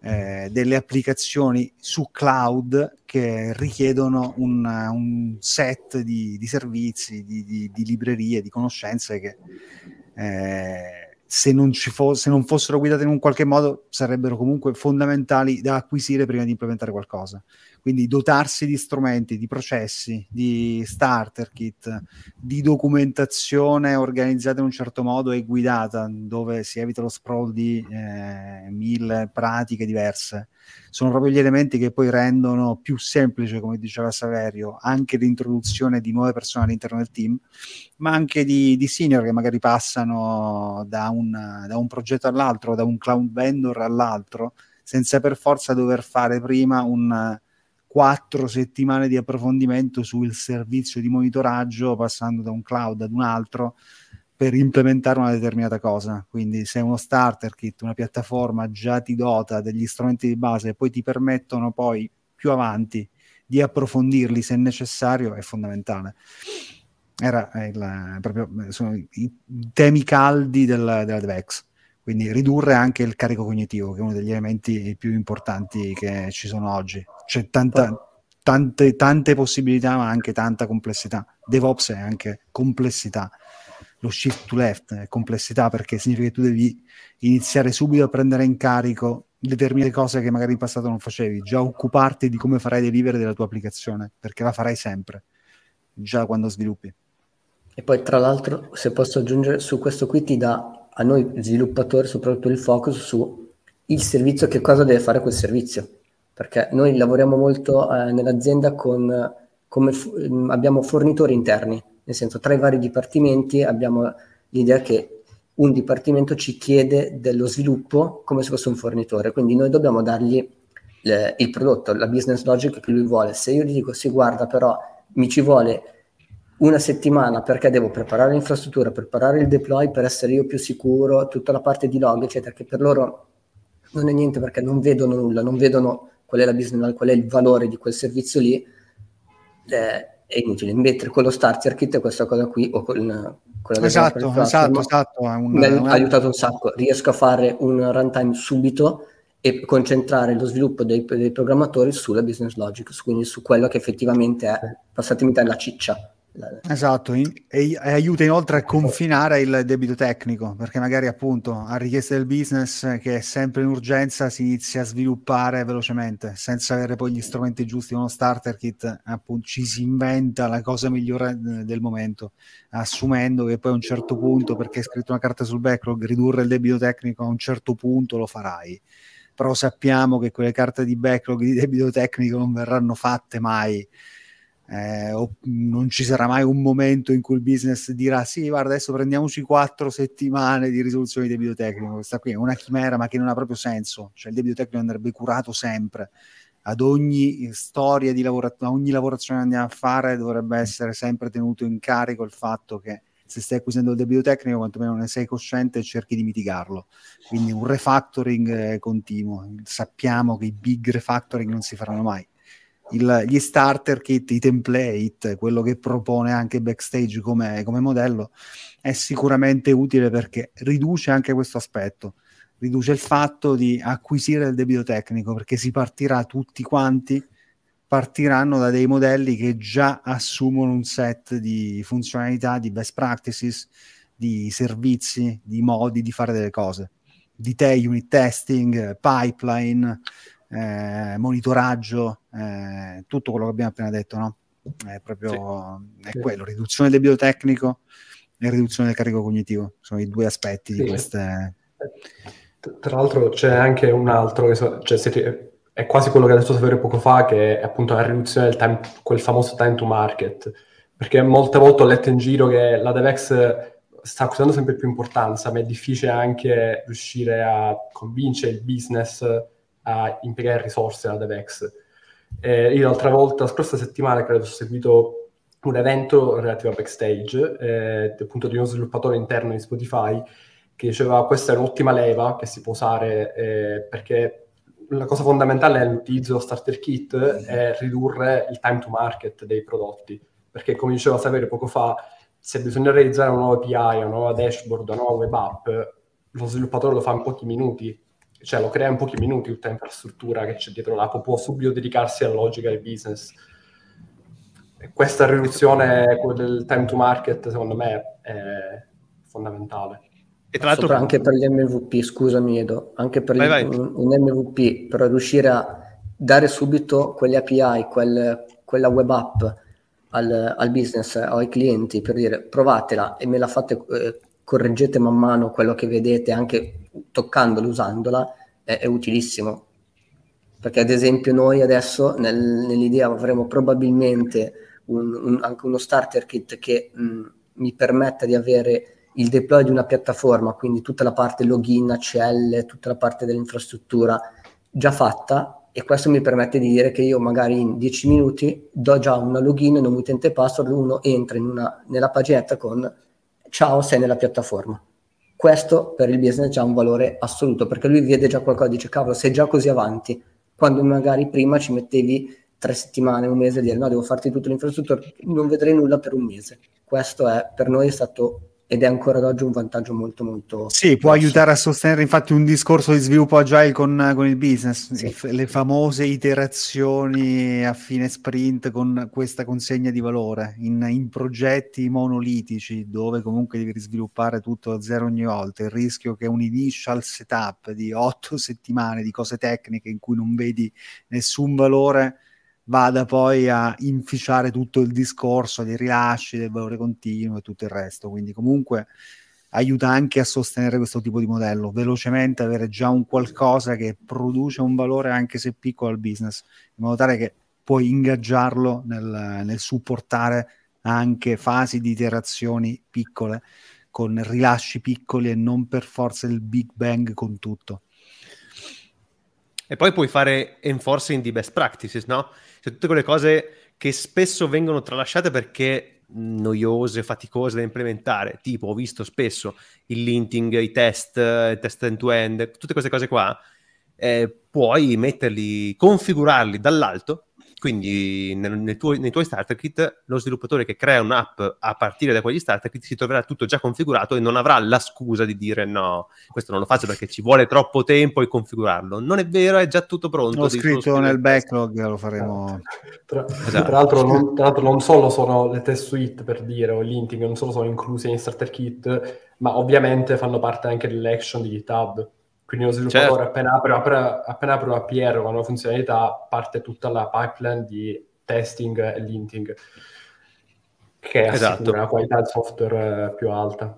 eh, delle applicazioni su cloud che richiedono un, un set di, di servizi, di, di, di, librerie, di conoscenze che eh, se, non fo- se non fossero guidate in un qualche modo sarebbero comunque fondamentali da acquisire prima di implementare qualcosa. Quindi dotarsi di strumenti, di processi, di starter kit, di documentazione organizzata in un certo modo e guidata, dove si evita lo sprawl di eh, mille pratiche diverse. Sono proprio gli elementi che poi rendono più semplice, come diceva Saverio, anche l'introduzione di nuove persone all'interno del team, ma anche di, di senior che magari passano da un, da un progetto all'altro, da un cloud vendor all'altro, senza per forza dover fare prima un quattro settimane di approfondimento sul servizio di monitoraggio passando da un cloud ad un altro per implementare una determinata cosa. Quindi se uno starter kit, una piattaforma già ti dota degli strumenti di base e poi ti permettono poi più avanti di approfondirli se necessario, è fondamentale. Era il, proprio, sono i temi caldi del, della DevEx. Quindi ridurre anche il carico cognitivo, che è uno degli elementi più importanti che ci sono oggi. C'è tanta, tante, tante possibilità, ma anche tanta complessità. DevOps è anche complessità. Lo shift to left è complessità perché significa che tu devi iniziare subito a prendere in carico determinate cose che magari in passato non facevi, già occuparti di come farai delivery della tua applicazione, perché la farai sempre, già quando sviluppi. E poi tra l'altro, se posso aggiungere, su questo qui ti dà a noi sviluppatori soprattutto il focus su il servizio, che cosa deve fare quel servizio. Perché noi lavoriamo molto eh, nell'azienda con, come f- abbiamo fornitori interni, nel senso tra i vari dipartimenti abbiamo l'idea che un dipartimento ci chiede dello sviluppo come se fosse un fornitore, quindi noi dobbiamo dargli le, il prodotto, la business logic che lui vuole. Se io gli dico sì, guarda, però mi ci vuole una settimana perché devo preparare l'infrastruttura, preparare il deploy per essere io più sicuro, tutta la parte di log, eccetera, che per loro non è niente perché non vedono nulla, non vedono qual è la business, qual è il valore di quel servizio lì, eh, è inutile. Invece con lo starter kit questa cosa qui, o con, con esatto, esatto, esatto, un, mi ha aiutato un sacco. Riesco a fare un runtime subito e concentrare lo sviluppo dei, dei programmatori sulla business logic, quindi su quello che effettivamente è, passatemi la ciccia Esatto, in, e, e, aiuta inoltre a confinare il debito tecnico, perché magari appunto a richiesta del business che è sempre in urgenza si inizia a sviluppare velocemente, senza avere poi gli strumenti giusti, uno starter kit, appunto ci si inventa la cosa migliore eh, del momento, assumendo che poi a un certo punto, perché hai scritto una carta sul backlog, ridurre il debito tecnico a un certo punto lo farai. Però sappiamo che quelle carte di backlog di debito tecnico non verranno fatte mai eh, non ci sarà mai un momento in cui il business dirà sì, guarda, adesso prendiamoci quattro settimane di risoluzione di debito tecnico. Questa qui è una chimera, ma che non ha proprio senso. Cioè, il debito tecnico andrebbe curato sempre. Ad ogni storia di lavorazione, ogni lavorazione che andiamo a fare dovrebbe essere sempre tenuto in carico il fatto che se stai acquisendo il debito tecnico, quantomeno ne sei cosciente e cerchi di mitigarlo. Quindi un refactoring eh, continuo. Sappiamo che i big refactoring non si faranno mai il, gli starter kit, i template, quello che propone anche backstage come, come modello, è sicuramente utile perché riduce anche questo aspetto. Riduce il fatto di acquisire il debito tecnico perché si partirà tutti quanti partiranno da dei modelli che già assumono un set di funzionalità, di best practices, di servizi, di modi di fare delle cose, di te unit testing, pipeline, eh, monitoraggio, eh, tutto quello che abbiamo appena detto, no? È proprio sì. è quello, riduzione del debito tecnico e riduzione del carico cognitivo, sono i due aspetti sì. di queste... Tra l'altro c'è anche un altro, cioè siete, è quasi quello che ha detto Saverio poco fa, che è appunto la riduzione del time, quel famoso time to market, perché molte volte ho letto in giro che la DevEx sta acquisendo sempre più importanza, ma è difficile anche riuscire a convincere il business a impiegare risorse alla DevEx. Eh, io l'altra volta, la scorsa settimana, credo, ho seguito un evento relativo a Backstage, eh, appunto di uno sviluppatore interno di Spotify, che diceva questa è un'ottima leva che si può usare eh, perché la cosa fondamentale nell'utilizzo dello starter kit è ridurre il time to market dei prodotti, perché come diceva Saverio poco fa, se bisogna realizzare una nuova API, una nuova dashboard, una nuova web app, lo sviluppatore lo fa in pochi minuti, cioè lo crea in pochi minuti tutta l'infrastruttura che c'è dietro l'app, può subito dedicarsi alla logica del business. E questa riduzione del time to market, secondo me, è fondamentale. E tra l'altro anche per gli MVP, scusami Edo, anche per vai, gli, vai. Un, un, MVP, per riuscire a dare subito quelle API, quel, quella web app al, al, business, ai clienti, per dire provatela e me la fate, eh, correggete man mano quello che vedete anche toccandola, usandola, è, è utilissimo. Perché ad esempio noi adesso nel, nell'idea avremo probabilmente un, un, anche uno starter kit che mh, mi permetta di avere il deploy di una piattaforma, quindi tutta la parte login, ACL, tutta la parte dell'infrastruttura già fatta e questo mi permette di dire che io magari in 10 minuti do già una login, non utente password, uno entra una, nella paginetta con ciao, sei nella piattaforma questo per il business ha un valore assoluto perché lui vede già qualcosa, dice cavolo sei già così avanti, quando magari prima ci mettevi tre settimane, un mese a dire no devo farti tutta l'infrastruttura, non vedrei nulla per un mese. Questo è per noi è stato ed è ancora ad oggi un vantaggio molto molto sì può aiutare a sostenere infatti un discorso di sviluppo agile con, con il business. Sì. le famose iterazioni a fine sprint con questa consegna di valore in, in, progetti monolitici dove comunque devi risviluppare tutto da zero ogni volta. Il rischio che un initial setup di otto settimane di cose tecniche in cui non vedi nessun valore vada poi a inficiare tutto il discorso dei rilasci, del valore continuo e tutto il resto. Quindi comunque aiuta anche a sostenere questo tipo di modello, velocemente avere già un qualcosa che produce un valore anche se piccolo al business, in modo tale che puoi ingaggiarlo nel, nel supportare anche fasi di iterazioni piccole, con rilasci piccoli e non per forza il big bang con tutto. E poi puoi fare enforcing di best practices, no? Cioè tutte quelle cose che spesso vengono tralasciate perché noiose, faticose da implementare, tipo ho visto spesso il linting, i test, i test end-to-end, tutte queste cose qua, eh, puoi metterli, configurarli dall'alto quindi nel, nel tuo, nei tuoi starter kit lo sviluppatore che crea un'app a partire da quegli starter kit si troverà tutto già configurato e non avrà la scusa di dire no, questo non lo faccio perché ci vuole troppo tempo e configurarlo. Non è vero, è già tutto pronto. L'ho scritto nel backlog, lo faremo. Tra, esatto. tra, l'altro non, tra, l'altro non, solo sono le test suite per dire o l'inting, non solo sono incluse in starter kit, ma ovviamente fanno parte anche dell'action di GitHub quindi lo sviluppatore certo. appena, apre, apre, appena apre una PR con una funzionalità parte tutta la pipeline di testing e linting che assicura esatto. una qualità del software eh, più alta.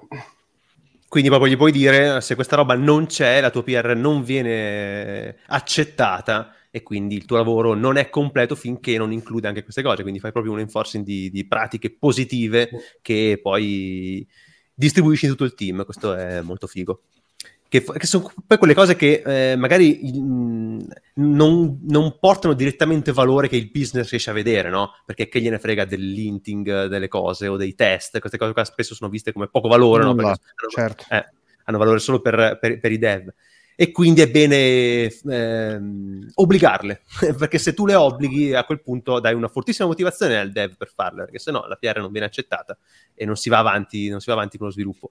Quindi proprio gli puoi dire se questa roba non c'è, la tua PR non viene accettata e quindi il tuo lavoro non è completo finché non include anche queste cose, quindi fai proprio un enforcing di, di pratiche positive che poi distribuisci in tutto il team, questo è molto figo che, che sono poi quelle cose che eh, magari mh, non, non, portano direttamente valore che il business riesce a vedere, no? Perché che gliene frega dell'inting delle cose o dei test, queste cose qua spesso sono viste come poco valore, no? Perché certo. hanno, eh, hanno valore solo per, per, per, i dev. E quindi è bene eh, obbligarle, perché se tu le obblighi a quel punto dai una fortissima motivazione al dev per farle, perché se no la PR non viene accettata e non si va avanti, non si va avanti con lo sviluppo.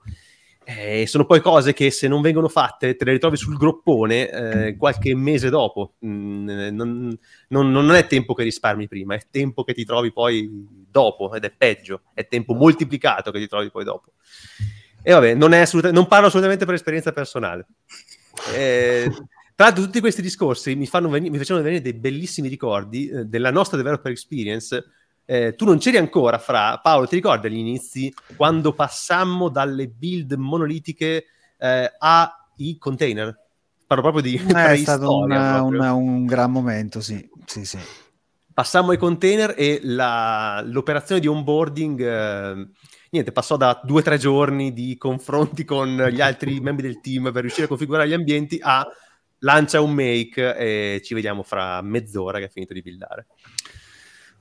Eh, sono poi cose che se non vengono fatte te le ritrovi sul groppone eh, qualche mese dopo. Mm, non, non, non, è tempo che risparmi prima, è tempo che ti trovi poi dopo ed è peggio, è tempo moltiplicato che ti trovi poi dopo. E vabbè, non, non parlo assolutamente per esperienza personale. Eh, tra l'altro tutti questi discorsi mi, venire, mi facevano venire dei bellissimi ricordi eh, della nostra developer experience eh, tu non c'eri ancora fra Paolo, ti ricordi agli inizi quando passammo dalle build monolitiche eh, ai container? Parlo proprio di eh, È stato una, una, un gran momento, sì. sì, sì. Passammo ai container e la, l'operazione di onboarding eh, niente, passò da due o tre giorni di confronti con gli altri membri del team per riuscire a configurare gli ambienti a lancia un make e ci vediamo fra mezz'ora che ha finito di buildare.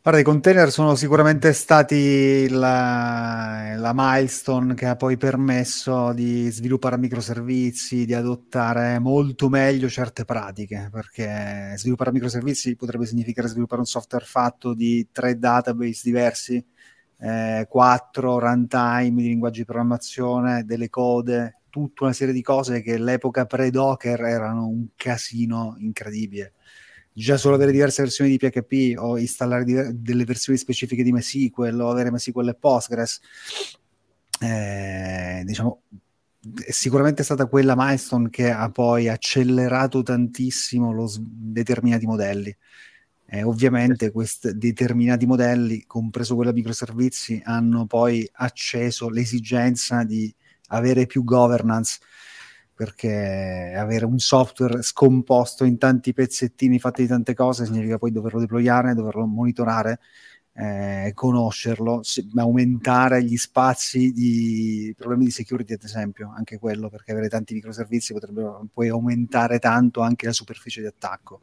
Guarda, i container sono sicuramente stati la, la, milestone che ha poi permesso di sviluppare microservizi, di adottare molto meglio certe pratiche, perché sviluppare microservizi potrebbe significare sviluppare un software fatto di tre database diversi, eh, quattro runtime di linguaggi di programmazione, delle code, tutta una serie di cose che all'epoca pre-Docker erano un casino incredibile già solo avere diverse versioni di PHP o installare diver- delle versioni specifiche di MySQL o avere MySQL e Postgres, eh, diciamo, è sicuramente stata quella milestone che ha poi accelerato tantissimo lo, determinati modelli. Eh, ovviamente questi determinati modelli, compreso quello microservizi, hanno poi acceso l'esigenza di avere più governance perché avere un software scomposto in tanti pezzettini fatti di tante cose significa poi doverlo deployare, doverlo monitorare, eh, conoscerlo, se, aumentare gli spazi di problemi di security, ad esempio, anche quello, perché avere tanti microservizi potrebbe poi aumentare tanto anche la superficie di attacco.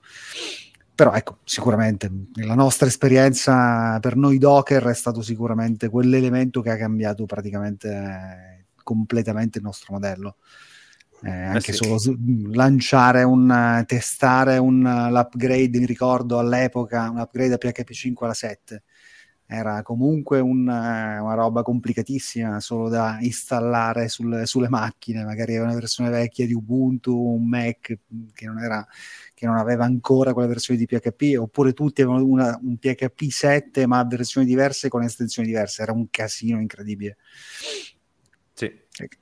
Però ecco, sicuramente la nostra esperienza per noi Docker è stato sicuramente quell'elemento che ha cambiato praticamente eh, completamente il nostro modello. Eh, eh, anche sì. solo lanciare un testare un, l'upgrade, mi ricordo all'epoca un upgrade da PHP 5 alla 7 era comunque un, una roba complicatissima solo da installare sul, sulle macchine. Magari una versione vecchia di Ubuntu un Mac che non, era, che non aveva ancora quella versione di PHP oppure tutti avevano una, un PHP 7 ma versioni diverse con estensioni diverse. Era un casino incredibile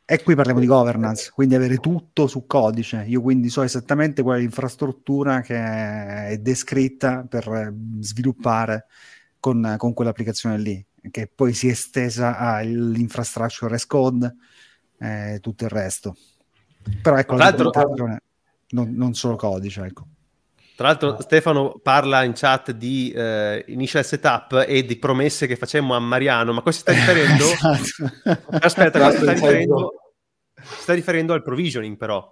e qui parliamo di governance, quindi avere tutto su codice. Io quindi so esattamente qual è l'infrastruttura che è descritta per sviluppare con, con quell'applicazione lì, che poi si è estesa all'infrastructure as code, eh, tutto il resto. Però ecco, non, non solo codice, ecco. Tra l'altro Stefano parla in chat di eh, initial setup e di promesse che facemmo a Mariano, ma questo sta riferendo... esatto. Aspetta, questo sta riferendo... sta riferendo al provisioning però,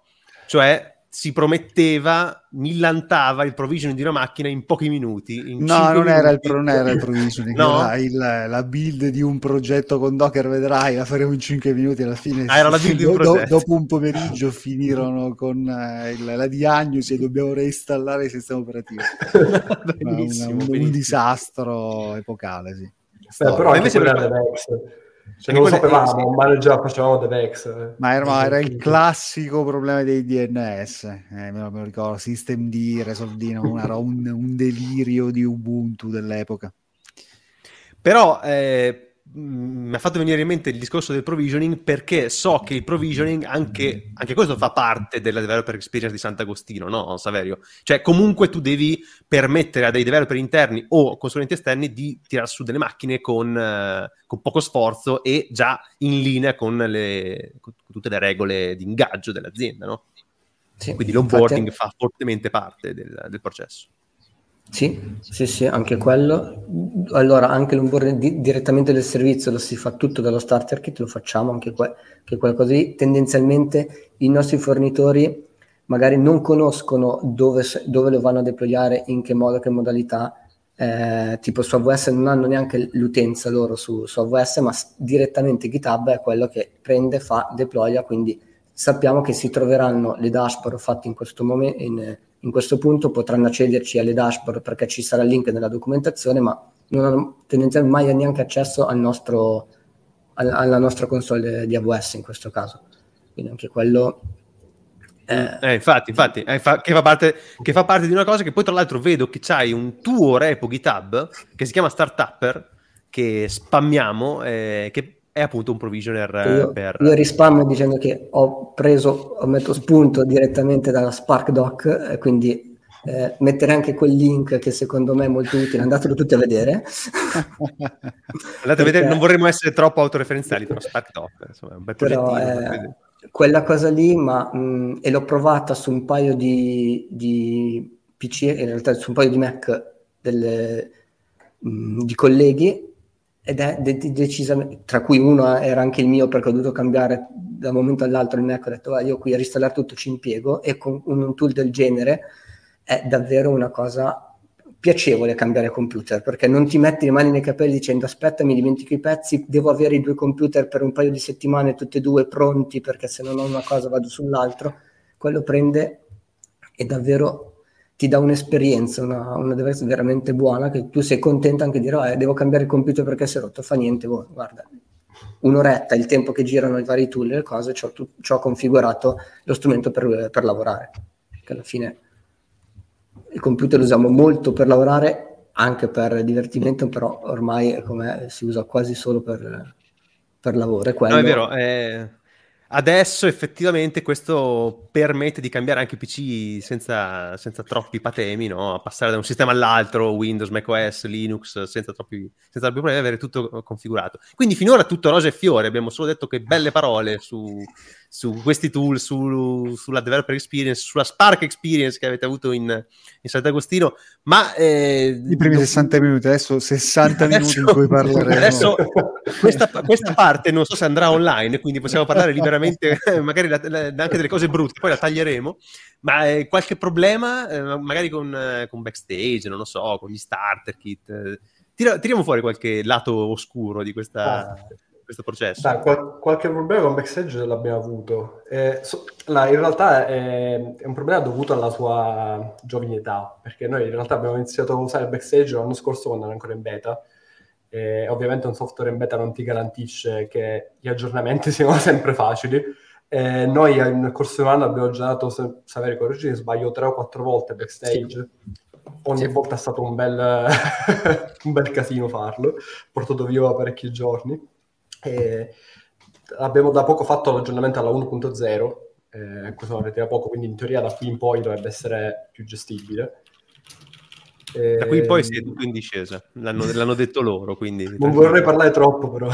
cioè si prometteva, millantava il provisioning di una macchina in pochi minuti. In no, non, minuti. Era il, non era il provisioning, no? era il, la build di un progetto con Docker, vedrai, la faremo in 5 minuti alla fine. Ah, era la build di un progetto. dopo un pomeriggio finirono con eh, il, la diagnosi e dobbiamo reinstallare il sistema operativo. benissimo, una, un, benissimo. un, disastro epocale, sì. Beh, però invece per... Cioè, non lo sapevamo, sì. ma già facevamo DevX. Eh. Ma era, era, il classico problema dei DNS, eh, me, lo, me, lo, ricordo, System D, Resoldino, era un, un, delirio di Ubuntu dell'epoca. Però eh, mi ha fatto venire in mente il discorso del provisioning perché so che il provisioning anche, anche questo fa parte della developer experience di Sant'Agostino, no Saverio? Cioè comunque tu devi permettere a dei developer interni o consulenti esterni di tirare su delle macchine con, uh, con poco sforzo e già in linea con, le, con tutte le regole di ingaggio dell'azienda, no? Sì, Quindi l'onboarding infatti... fa fortemente parte del, del processo. Sì, sì, sì, anche quello. Allora, anche l'onboarding di- direttamente del servizio lo si fa tutto dallo starter kit, lo facciamo anche, que- anche quello così. Tendenzialmente i nostri fornitori magari non conoscono dove, dove lo vanno a deployare, in che modo, che modalità. Eh, tipo su AWS non hanno neanche l'utenza loro su, su AWS, ma direttamente GitHub è quello che prende, fa, deploya, quindi sappiamo che si troveranno le dashboard fatte in questo momento questo punto potranno accederci alle dashboard perché ci sarà il link nella documentazione, ma non hanno tendenzialmente mai neanche accesso al nostro, alla nostra console di AWS in questo caso. Quindi anche quello... Eh, eh infatti, infatti eh, fa, che, fa parte, che, fa parte, di una cosa che poi tra l'altro vedo che c'hai un tuo repo GitHub che si chiama Startupper che spammiamo, eh, che è appunto un provisioner io, per... Io rispammo dicendo che ho preso, ho messo spunto direttamente dalla Spark Doc, eh, quindi eh, mettere anche quel link che secondo me è molto utile, andatelo tutti a vedere. Andate Perché... a vedere, non vorremmo essere troppo autoreferenziali, però Spark Doc, insomma, è un bel però, eh, quella cosa lì, ma mh, e l'ho provata su un paio di, di PC, in realtà su un paio di Mac delle, mh, di colleghi ed è de- decisamente, tra cui uno era anche il mio perché ho dovuto cambiare da un momento all'altro il Mac, ho detto io qui a ristallare tutto ci impiego. E con un tool del genere è davvero una cosa piacevole cambiare computer perché non ti metti le mani nei capelli dicendo aspetta mi dimentico i pezzi, devo avere i due computer per un paio di settimane tutti e due pronti perché se non ho una cosa vado sull'altro, quello prende e davvero ti dà un'esperienza, una, una device veramente buona, che tu sei contento anche di dire, oh, eh, devo cambiare il computer perché si è rotto, fa niente, boh, guarda, un'oretta, il tempo che girano i vari tool e le cose, ci ho, configurato lo strumento per, per, lavorare, che alla fine il computer lo usiamo molto per lavorare, anche per divertimento, però ormai come si usa quasi solo per, per lavoro. Quello... No, è vero, è Adesso effettivamente questo permette di cambiare anche PC senza, senza troppi patemi, no? passare da un sistema all'altro, Windows, macOS, Linux, senza troppi, senza troppi problemi, avere tutto configurato. Quindi finora tutto rose e fiore, abbiamo solo detto che belle parole su, su questi tool, su, sulla developer experience, sulla Spark experience che avete avuto in, in Sant'Agostino, ma... Eh, I primi non... 60 minuti, adesso 60 adesso, minuti in cui parleremo. Adesso questa, questa, parte non so se andrà online, quindi possiamo parlare liberamente magari la, la, anche delle cose brutte, poi la taglieremo, ma eh, qualche problema, eh, magari con, eh, con, backstage, non lo so, con gli starter kit... Eh, tira, tiriamo fuori qualche lato oscuro di questa... Ah questo processo? Dai, qual- qualche problema con backstage l'abbiamo avuto. Eh, so, là, in realtà è, è, un problema dovuto alla sua giovine età, perché noi in realtà abbiamo iniziato a usare backstage l'anno scorso quando era ancora in beta. E ovviamente un software in beta non ti garantisce che gli aggiornamenti siano sempre facili. Eh, noi nel corso di un anno abbiamo già dato, se, sapere correggimi, sbaglio tre o quattro volte backstage. Sì. Ogni sì. volta è stato un bel, un bel casino farlo, portato via parecchi giorni. E abbiamo da poco fatto l'aggiornamento alla 1.0, eh, questo avete da poco, quindi in teoria da qui in poi dovrebbe essere più gestibile. E... Da qui in poi si è tutto in discesa, l'hanno, l'hanno detto loro, quindi... Non vorrei parlare troppo però.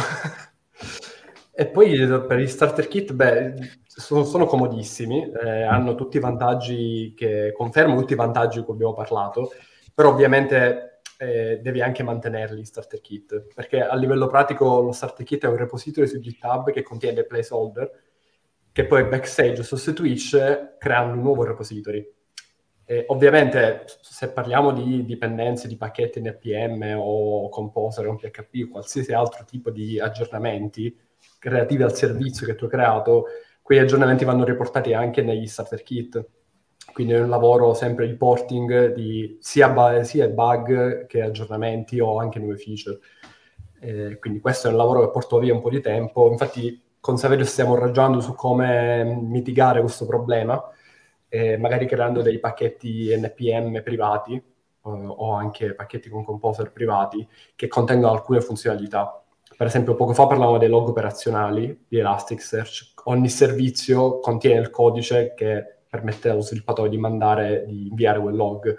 E poi per gli starter kit, beh, sono, sono comodissimi, eh, hanno tutti i vantaggi che confermo, tutti i vantaggi di cui abbiamo parlato, però ovviamente eh, devi anche mantenerli starter kit, perché a livello pratico lo starter kit è un repository su GitHub che contiene placeholder che poi backstage sostituisce creando un nuovo repository. E ovviamente se parliamo di dipendenze di pacchetti NPM o Composer o PHP o qualsiasi altro tipo di aggiornamenti, relativi al servizio che tu hai creato, quei aggiornamenti vanno riportati anche negli starter kit. Quindi è un lavoro sempre di porting di sia, bu- sia bug che aggiornamenti o anche nuove feature. Eh, quindi questo è un lavoro che porto via un po' di tempo. Infatti con Saverio stiamo ragionando su come mitigare questo problema, eh, magari creando dei pacchetti NPM privati eh, o anche pacchetti con composer privati che contengono alcune funzionalità per esempio, poco fa parlavamo dei log operazionali di Elasticsearch. Ogni servizio contiene il codice che permette allo sviluppatore di mandare, di inviare quel log.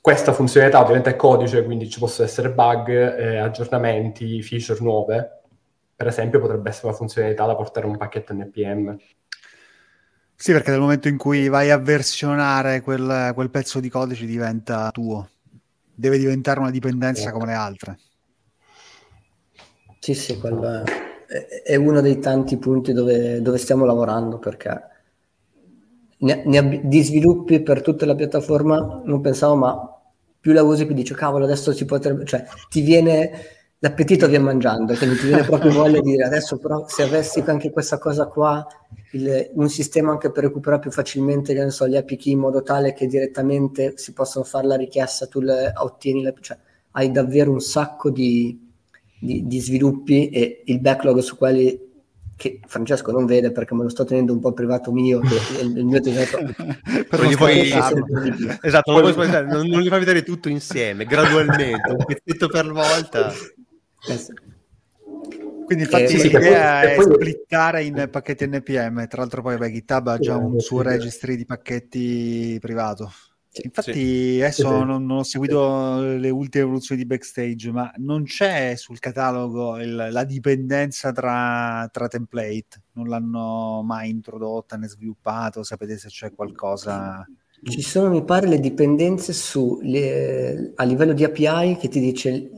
Questa funzionalità ovviamente è codice, quindi ci possono essere bug, eh, aggiornamenti, feature nuove. Per esempio, potrebbe essere una funzionalità da portare un pacchetto NPM. Sì, perché nel momento in cui vai a versionare quel, quel pezzo di codice diventa tuo. Deve diventare una dipendenza sì. come le altre. Sì, sì, quello è, è uno dei tanti punti dove, dove stiamo lavorando perché ne, ne, di sviluppi per tutta la piattaforma non pensavo, ma più la usi più dici cavolo adesso si potrebbe, cioè ti viene l'appetito viene mangiando, quindi ti viene proprio voglia di dire adesso però se avessi anche questa cosa qua, il, un sistema anche per recuperare più facilmente che ne so, gli API in modo tale che direttamente si possono fare la richiesta, tu le ottieni, le, cioè hai davvero un sacco di, di, di sviluppi e il backlog su quelli che Francesco non vede perché me lo sto tenendo un po' privato mio che il, il mio tesoro però gli puoi esatto non, puoi, non, non, gli fai vedere tutto insieme gradualmente un pezzetto per volta. Quindi infatti eh, l'idea sì, è poi... splittare in pacchetti NPM tra l'altro poi beh, GitHub ha già un suo registry di pacchetti privato Infatti, sì. adesso sì. Non, non, ho seguito le ultime evoluzioni di backstage, ma non c'è sul catalogo il, la dipendenza tra, tra, template, non l'hanno mai introdotta né sviluppato. Sapete se c'è qualcosa? Ci sono, mi pare, le dipendenze su, le, a livello di API che ti dice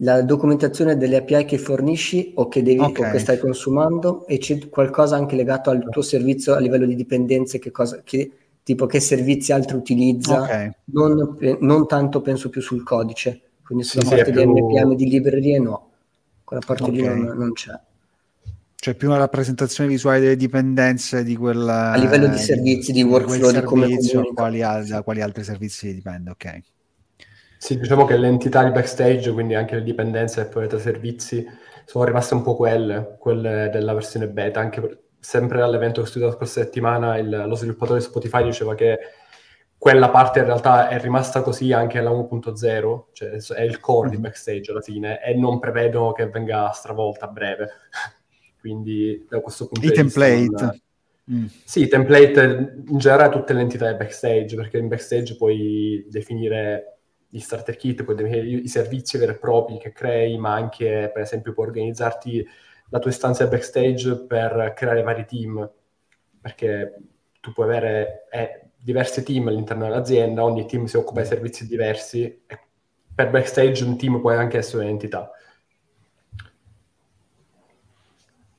la documentazione delle API che fornisci o che, devi, okay. o che stai consumando e c'è qualcosa anche legato al tuo servizio a livello di dipendenze che cosa, che, tipo che servizi altri utilizza, okay. non, non, tanto penso più sul codice, quindi sulla sì, parte sì, di più... NPM di librerie no, quella parte okay. lì non, non, c'è. Cioè più una rappresentazione visuale delle dipendenze di quel... A livello di servizi, di, di workflow, di come comunica. Quali, da quali altri servizi dipende, ok. Sì, diciamo che l'entità di backstage, quindi anche le dipendenze e poi tra servizi, sono rimaste un po' quelle, quelle della versione beta, anche per, sempre all'evento che ho studiato questa settimana, il, lo sviluppatore di Spotify diceva che quella parte in realtà è rimasta così anche alla 1.0, cioè è il core di mm. backstage alla fine, e non prevedo che venga stravolta a breve. Quindi da questo punto I di template. vista... Non... Mm. Sì, i template in generale tutte le entità di backstage, perché in backstage puoi definire gli starter kit, puoi definire i servizi veri e propri che crei, ma anche per esempio puoi organizzarti la tua istanza backstage per creare vari team, perché tu puoi avere eh, diversi team all'interno dell'azienda, ogni team si occupa di servizi diversi per backstage un team può anche essere un'entità.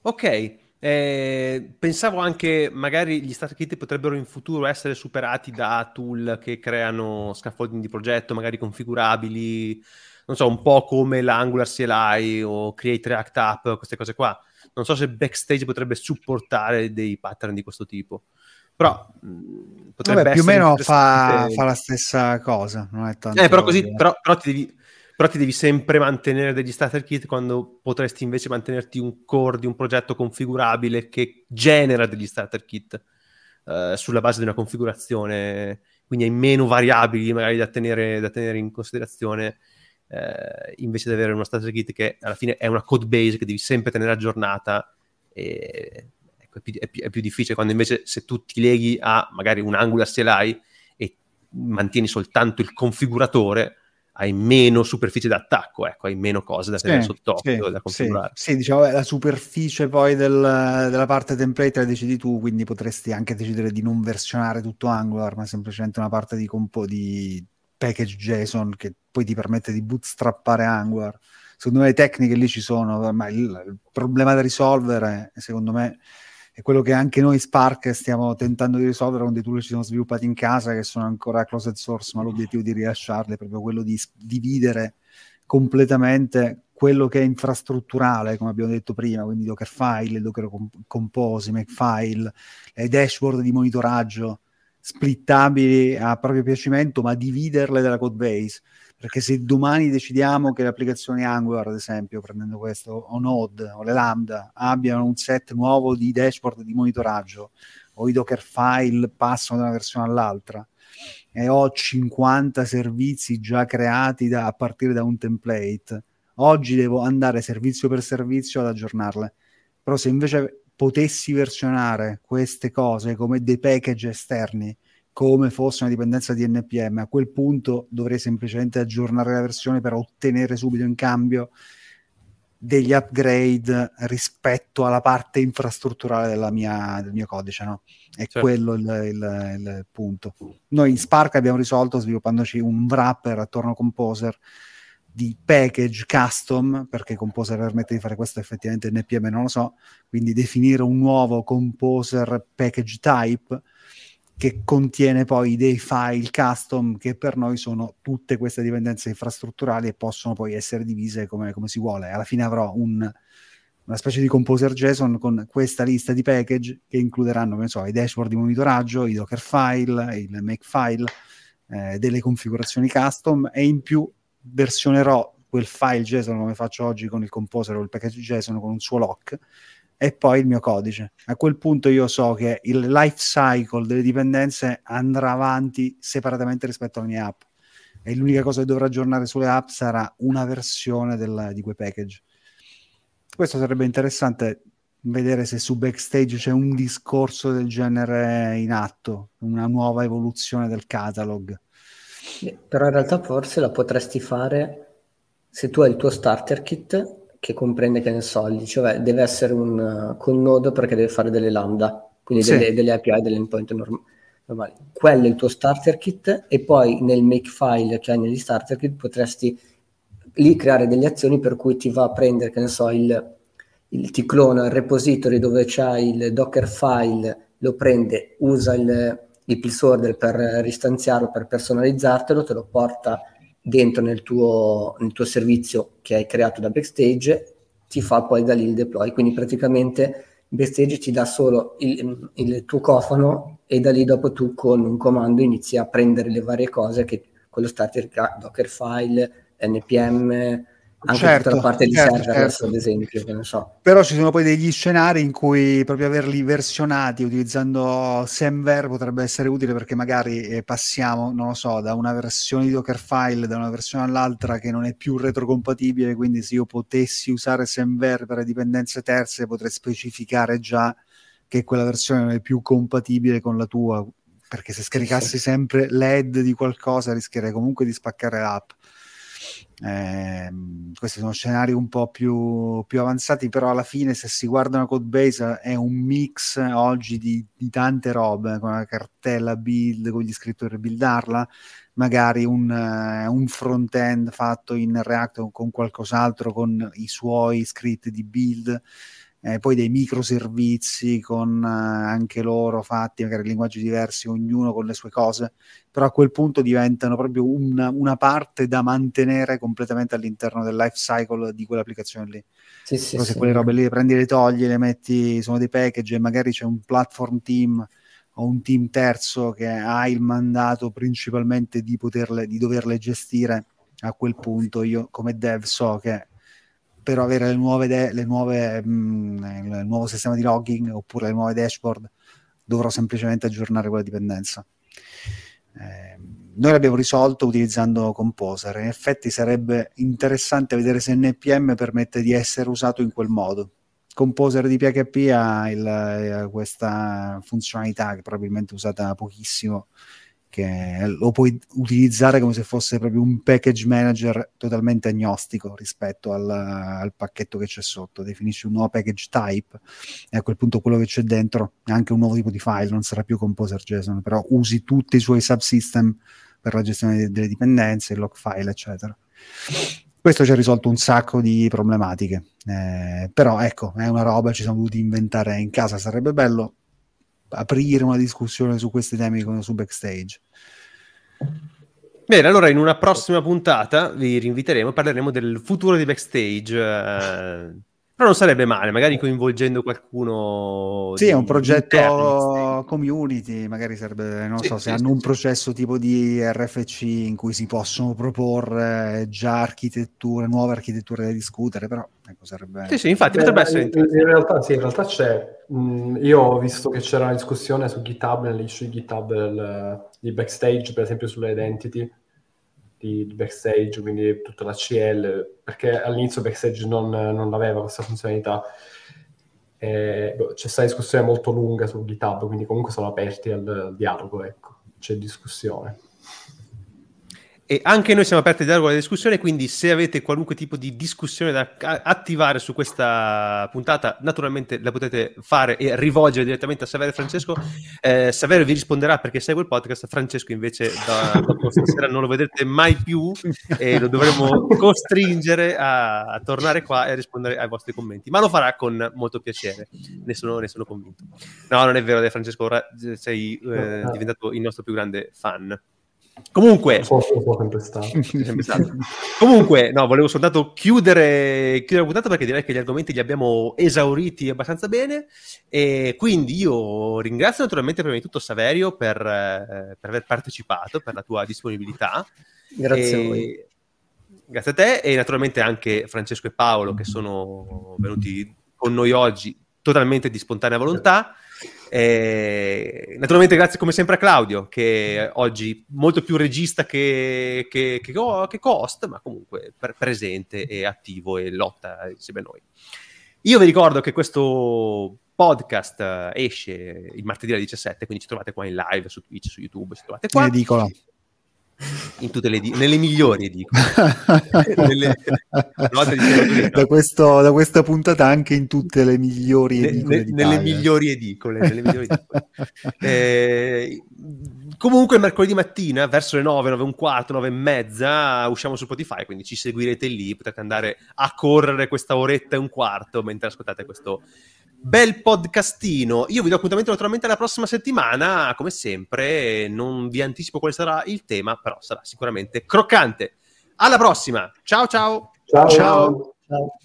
Ok, eh, pensavo anche magari gli start kit potrebbero in futuro essere superati da tool che creano scaffolding di progetto, magari configurabili, non so, un po' come l'Angular CLI o Create React App, queste cose qua. Non so se Backstage potrebbe supportare dei pattern di questo tipo. Però mh, mm, potrebbe Vabbè, più o meno fa, fa, la stessa cosa. Non è tanto eh, però, così, però, però, ti devi, però ti devi sempre mantenere degli starter kit quando potresti invece mantenerti un core di un progetto configurabile che genera degli starter kit uh, sulla base di una configurazione, quindi hai meno variabili magari da tenere, da tenere in considerazione eh, invece di avere uno starter kit che alla fine è una code base che devi sempre tenere aggiornata e ecco, è, più, è, più, è, più, difficile quando invece se tu ti leghi a magari un Angular CLI e mantieni soltanto il configuratore hai meno superficie d'attacco, ecco, hai meno cose da tenere sì, sott'occhio, sì, da configurare. Sì, sì diciamo, la superficie poi del, della parte template la decidi tu, quindi potresti anche decidere di non versionare tutto Angular, ma semplicemente una parte di, compo- di package JSON che poi ti permette di bootstrappare Angular. Secondo me le tecniche lì ci sono, ma il, il problema da risolvere, secondo me, è quello che anche noi Spark stiamo tentando di risolvere con dei tool che ci sono sviluppati in casa che sono ancora closed source, ma l'obiettivo di rilasciarli è proprio quello di dividere completamente quello che è infrastrutturale, come abbiamo detto prima, quindi Dockerfile, Docker Compose, Makefile, le dashboard di monitoraggio splittabili a proprio piacimento, ma dividerle dalla code base perché se domani decidiamo che le applicazioni Angular, ad esempio, prendendo questo, o Node o le Lambda, abbiano un set nuovo di dashboard di monitoraggio o i Docker file passano da una versione all'altra e ho 50 servizi già creati da, a partire da un template, oggi devo andare servizio per servizio ad aggiornarle. Però se invece potessi versionare queste cose come dei package esterni, come fosse una dipendenza di NPM. A quel punto dovrei semplicemente aggiornare la versione per ottenere subito in cambio degli upgrade rispetto alla parte infrastrutturale mia, del mio codice. No? È certo. quello il, il, il, punto. Noi in Spark abbiamo risolto sviluppandoci un wrapper attorno a Composer di package custom, perché Composer permette di fare questo effettivamente NPM non lo so, quindi definire un nuovo Composer package type che contiene poi dei file custom che per noi sono tutte queste dipendenze infrastrutturali e possono poi essere divise come, come si vuole. Alla fine avrò un, una specie di composer JSON con questa lista di package che includeranno, so, i dashboard di monitoraggio, i Docker file, il Makefile, eh, delle configurazioni custom e in più versionerò quel file JSON come faccio oggi con il composer o il package JSON con un suo lock e poi il mio codice. A quel punto io so che il life cycle delle dipendenze andrà avanti separatamente rispetto alla mia app e l'unica cosa che dovrò aggiornare sulle app sarà una versione del, di quei package. Questo sarebbe interessante vedere se su Backstage c'è un discorso del genere in atto, una nuova evoluzione del catalog. Però in realtà forse la potresti fare se tu hai il tuo starter kit che comprende, che ne so, cioè deve essere un uh, con Node perché deve fare delle lambda, quindi sì. delle, delle, API, delle endpoint norm- normali. Quello è il tuo starter kit e poi nel makefile che hai negli starter kit potresti lì creare delle azioni per cui ti va a prendere, che ne so, il, il ti clona il repository dove c'è il docker file, lo prende, usa il, il placeholder per ristanziarlo, per personalizzartelo, te lo porta dentro nel tuo, nel tuo servizio che hai creato da Backstage, ti fa poi da lì il deploy. Quindi praticamente Backstage ti dà solo il, il tuo cofano e da lì dopo tu con un comando inizi a prendere le varie cose che quello starter Dockerfile, npm, anche certo, la parte di certo, serverless certo. ad esempio che ne so. però ci sono poi degli scenari in cui proprio averli versionati utilizzando Semver potrebbe essere utile perché magari eh, passiamo non lo so da una versione di Dockerfile da una versione all'altra che non è più retrocompatibile quindi se io potessi usare Semver per le dipendenze terze potrei specificare già che quella versione non è più compatibile con la tua perché se scaricassi sempre l'head di qualcosa rischierei comunque di spaccare l'app eh, questi sono scenari un po' più, più, avanzati, però alla fine se si guarda una code base è un mix oggi di, di tante robe, con la cartella build, con gli scrittori buildarla, magari un, uh, un front-end fatto in React con qualcos'altro, con i suoi script di build, eh, poi dei microservizi con eh, anche loro fatti, magari linguaggi diversi, ognuno con le sue cose, però a quel punto diventano proprio una, una parte da mantenere completamente all'interno del life cycle di quell'applicazione lì. Sì, sì, se sì. quelle robe lì le prendi, le togli, le metti, sono dei package e magari c'è un platform team o un team terzo che ha il mandato principalmente di, poterle, di doverle gestire, a quel punto io come dev so che per avere le nuove, de- le nuove mh, mm, il nuovo sistema di logging oppure le nuove dashboard dovrò semplicemente aggiornare quella dipendenza. Eh, noi l'abbiamo risolto utilizzando Composer. In effetti sarebbe interessante vedere se NPM permette di essere usato in quel modo. Composer di PHP ha il, questa funzionalità che probabilmente è usata pochissimo che lo puoi utilizzare come se fosse proprio un package manager totalmente agnostico rispetto al, al pacchetto che c'è sotto. Definisci un nuovo package type e a quel punto quello che c'è dentro è anche un nuovo tipo di file, non sarà più composer JSON, però usi tutti i suoi subsystem per la gestione delle dipendenze, il log file, eccetera. Questo ci ha risolto un sacco di problematiche, eh, però ecco, è una roba, ci siamo dovuti inventare in casa, sarebbe bello aprire una discussione su questi temi come su backstage. Bene, allora in una prossima puntata vi rinviteremo, parleremo del futuro di backstage. Eh, però non sarebbe male, magari coinvolgendo qualcuno. Sì, è un progetto community, magari sarebbe, non sì, so, sì, se sì, hanno un processo tipo di RFC in cui si possono proporre già architetture, nuove architetture da discutere, però ecco, sarebbe... Sì, sì, infatti Beh, potrebbe essere in, in realtà, sì, in realtà c'è. Mm, io ho visto che c'era una discussione su GitHub, nell'issue di GitHub del, di backstage, per esempio sulle identity, di, di, backstage, quindi tutta la CL, perché all'inizio backstage non, non aveva questa funzionalità. E, boh, c'è stata discussione molto lunga su GitHub, quindi comunque sono aperti al, al dialogo, ecco, c'è discussione. E anche noi siamo aperti al dialogo alla discussione, quindi se avete qualunque tipo di discussione da attivare su questa puntata, naturalmente la potete fare e rivolgere direttamente a Saverio e Francesco. Eh, Saverio vi risponderà perché segue il podcast, Francesco invece da, dopo stasera non lo vedrete mai più e lo dovremo costringere a, a, tornare qua e a rispondere ai vostri commenti, ma lo farà con molto piacere, ne sono, ne sono convinto. No, non è vero, Francesco, ora sei eh, diventato il nostro più grande fan. Comunque, comunque, no, volevo soltanto chiudere, chiudere la puntata perché direi che gli argomenti li abbiamo esauriti abbastanza bene. E quindi io ringrazio naturalmente prima di tutto Saverio per, eh, per aver partecipato, per la tua disponibilità. Grazie e, a voi. Grazie a te e naturalmente anche Francesco e Paolo che sono venuti con noi oggi totalmente di spontanea volontà. Eh, naturalmente grazie come sempre a Claudio che oggi molto più regista che, che, che, che cost, ma comunque per, presente e attivo e lotta insieme a noi. Io vi ricordo che questo podcast esce il martedì alle 17, quindi ci trovate qua in live su Twitch, su YouTube, ci trovate qua. Edicola in tutte le, nelle migliori dico. Nelle, da, questo, da, questa puntata anche in tutte le migliori edicole ne, nelle migliori edicole, nelle migliori edicole. eh, comunque mercoledì mattina verso le 9, 9 un quarto, 9 e mezza usciamo su Spotify quindi ci seguirete lì potete andare a correre questa oretta e un quarto mentre ascoltate questo bel podcastino. Io vi do appuntamento naturalmente la prossima settimana, come sempre, non vi anticipo quale sarà il tema, però sarà sicuramente croccante. Alla prossima, ciao ciao! Ciao! ciao. ciao.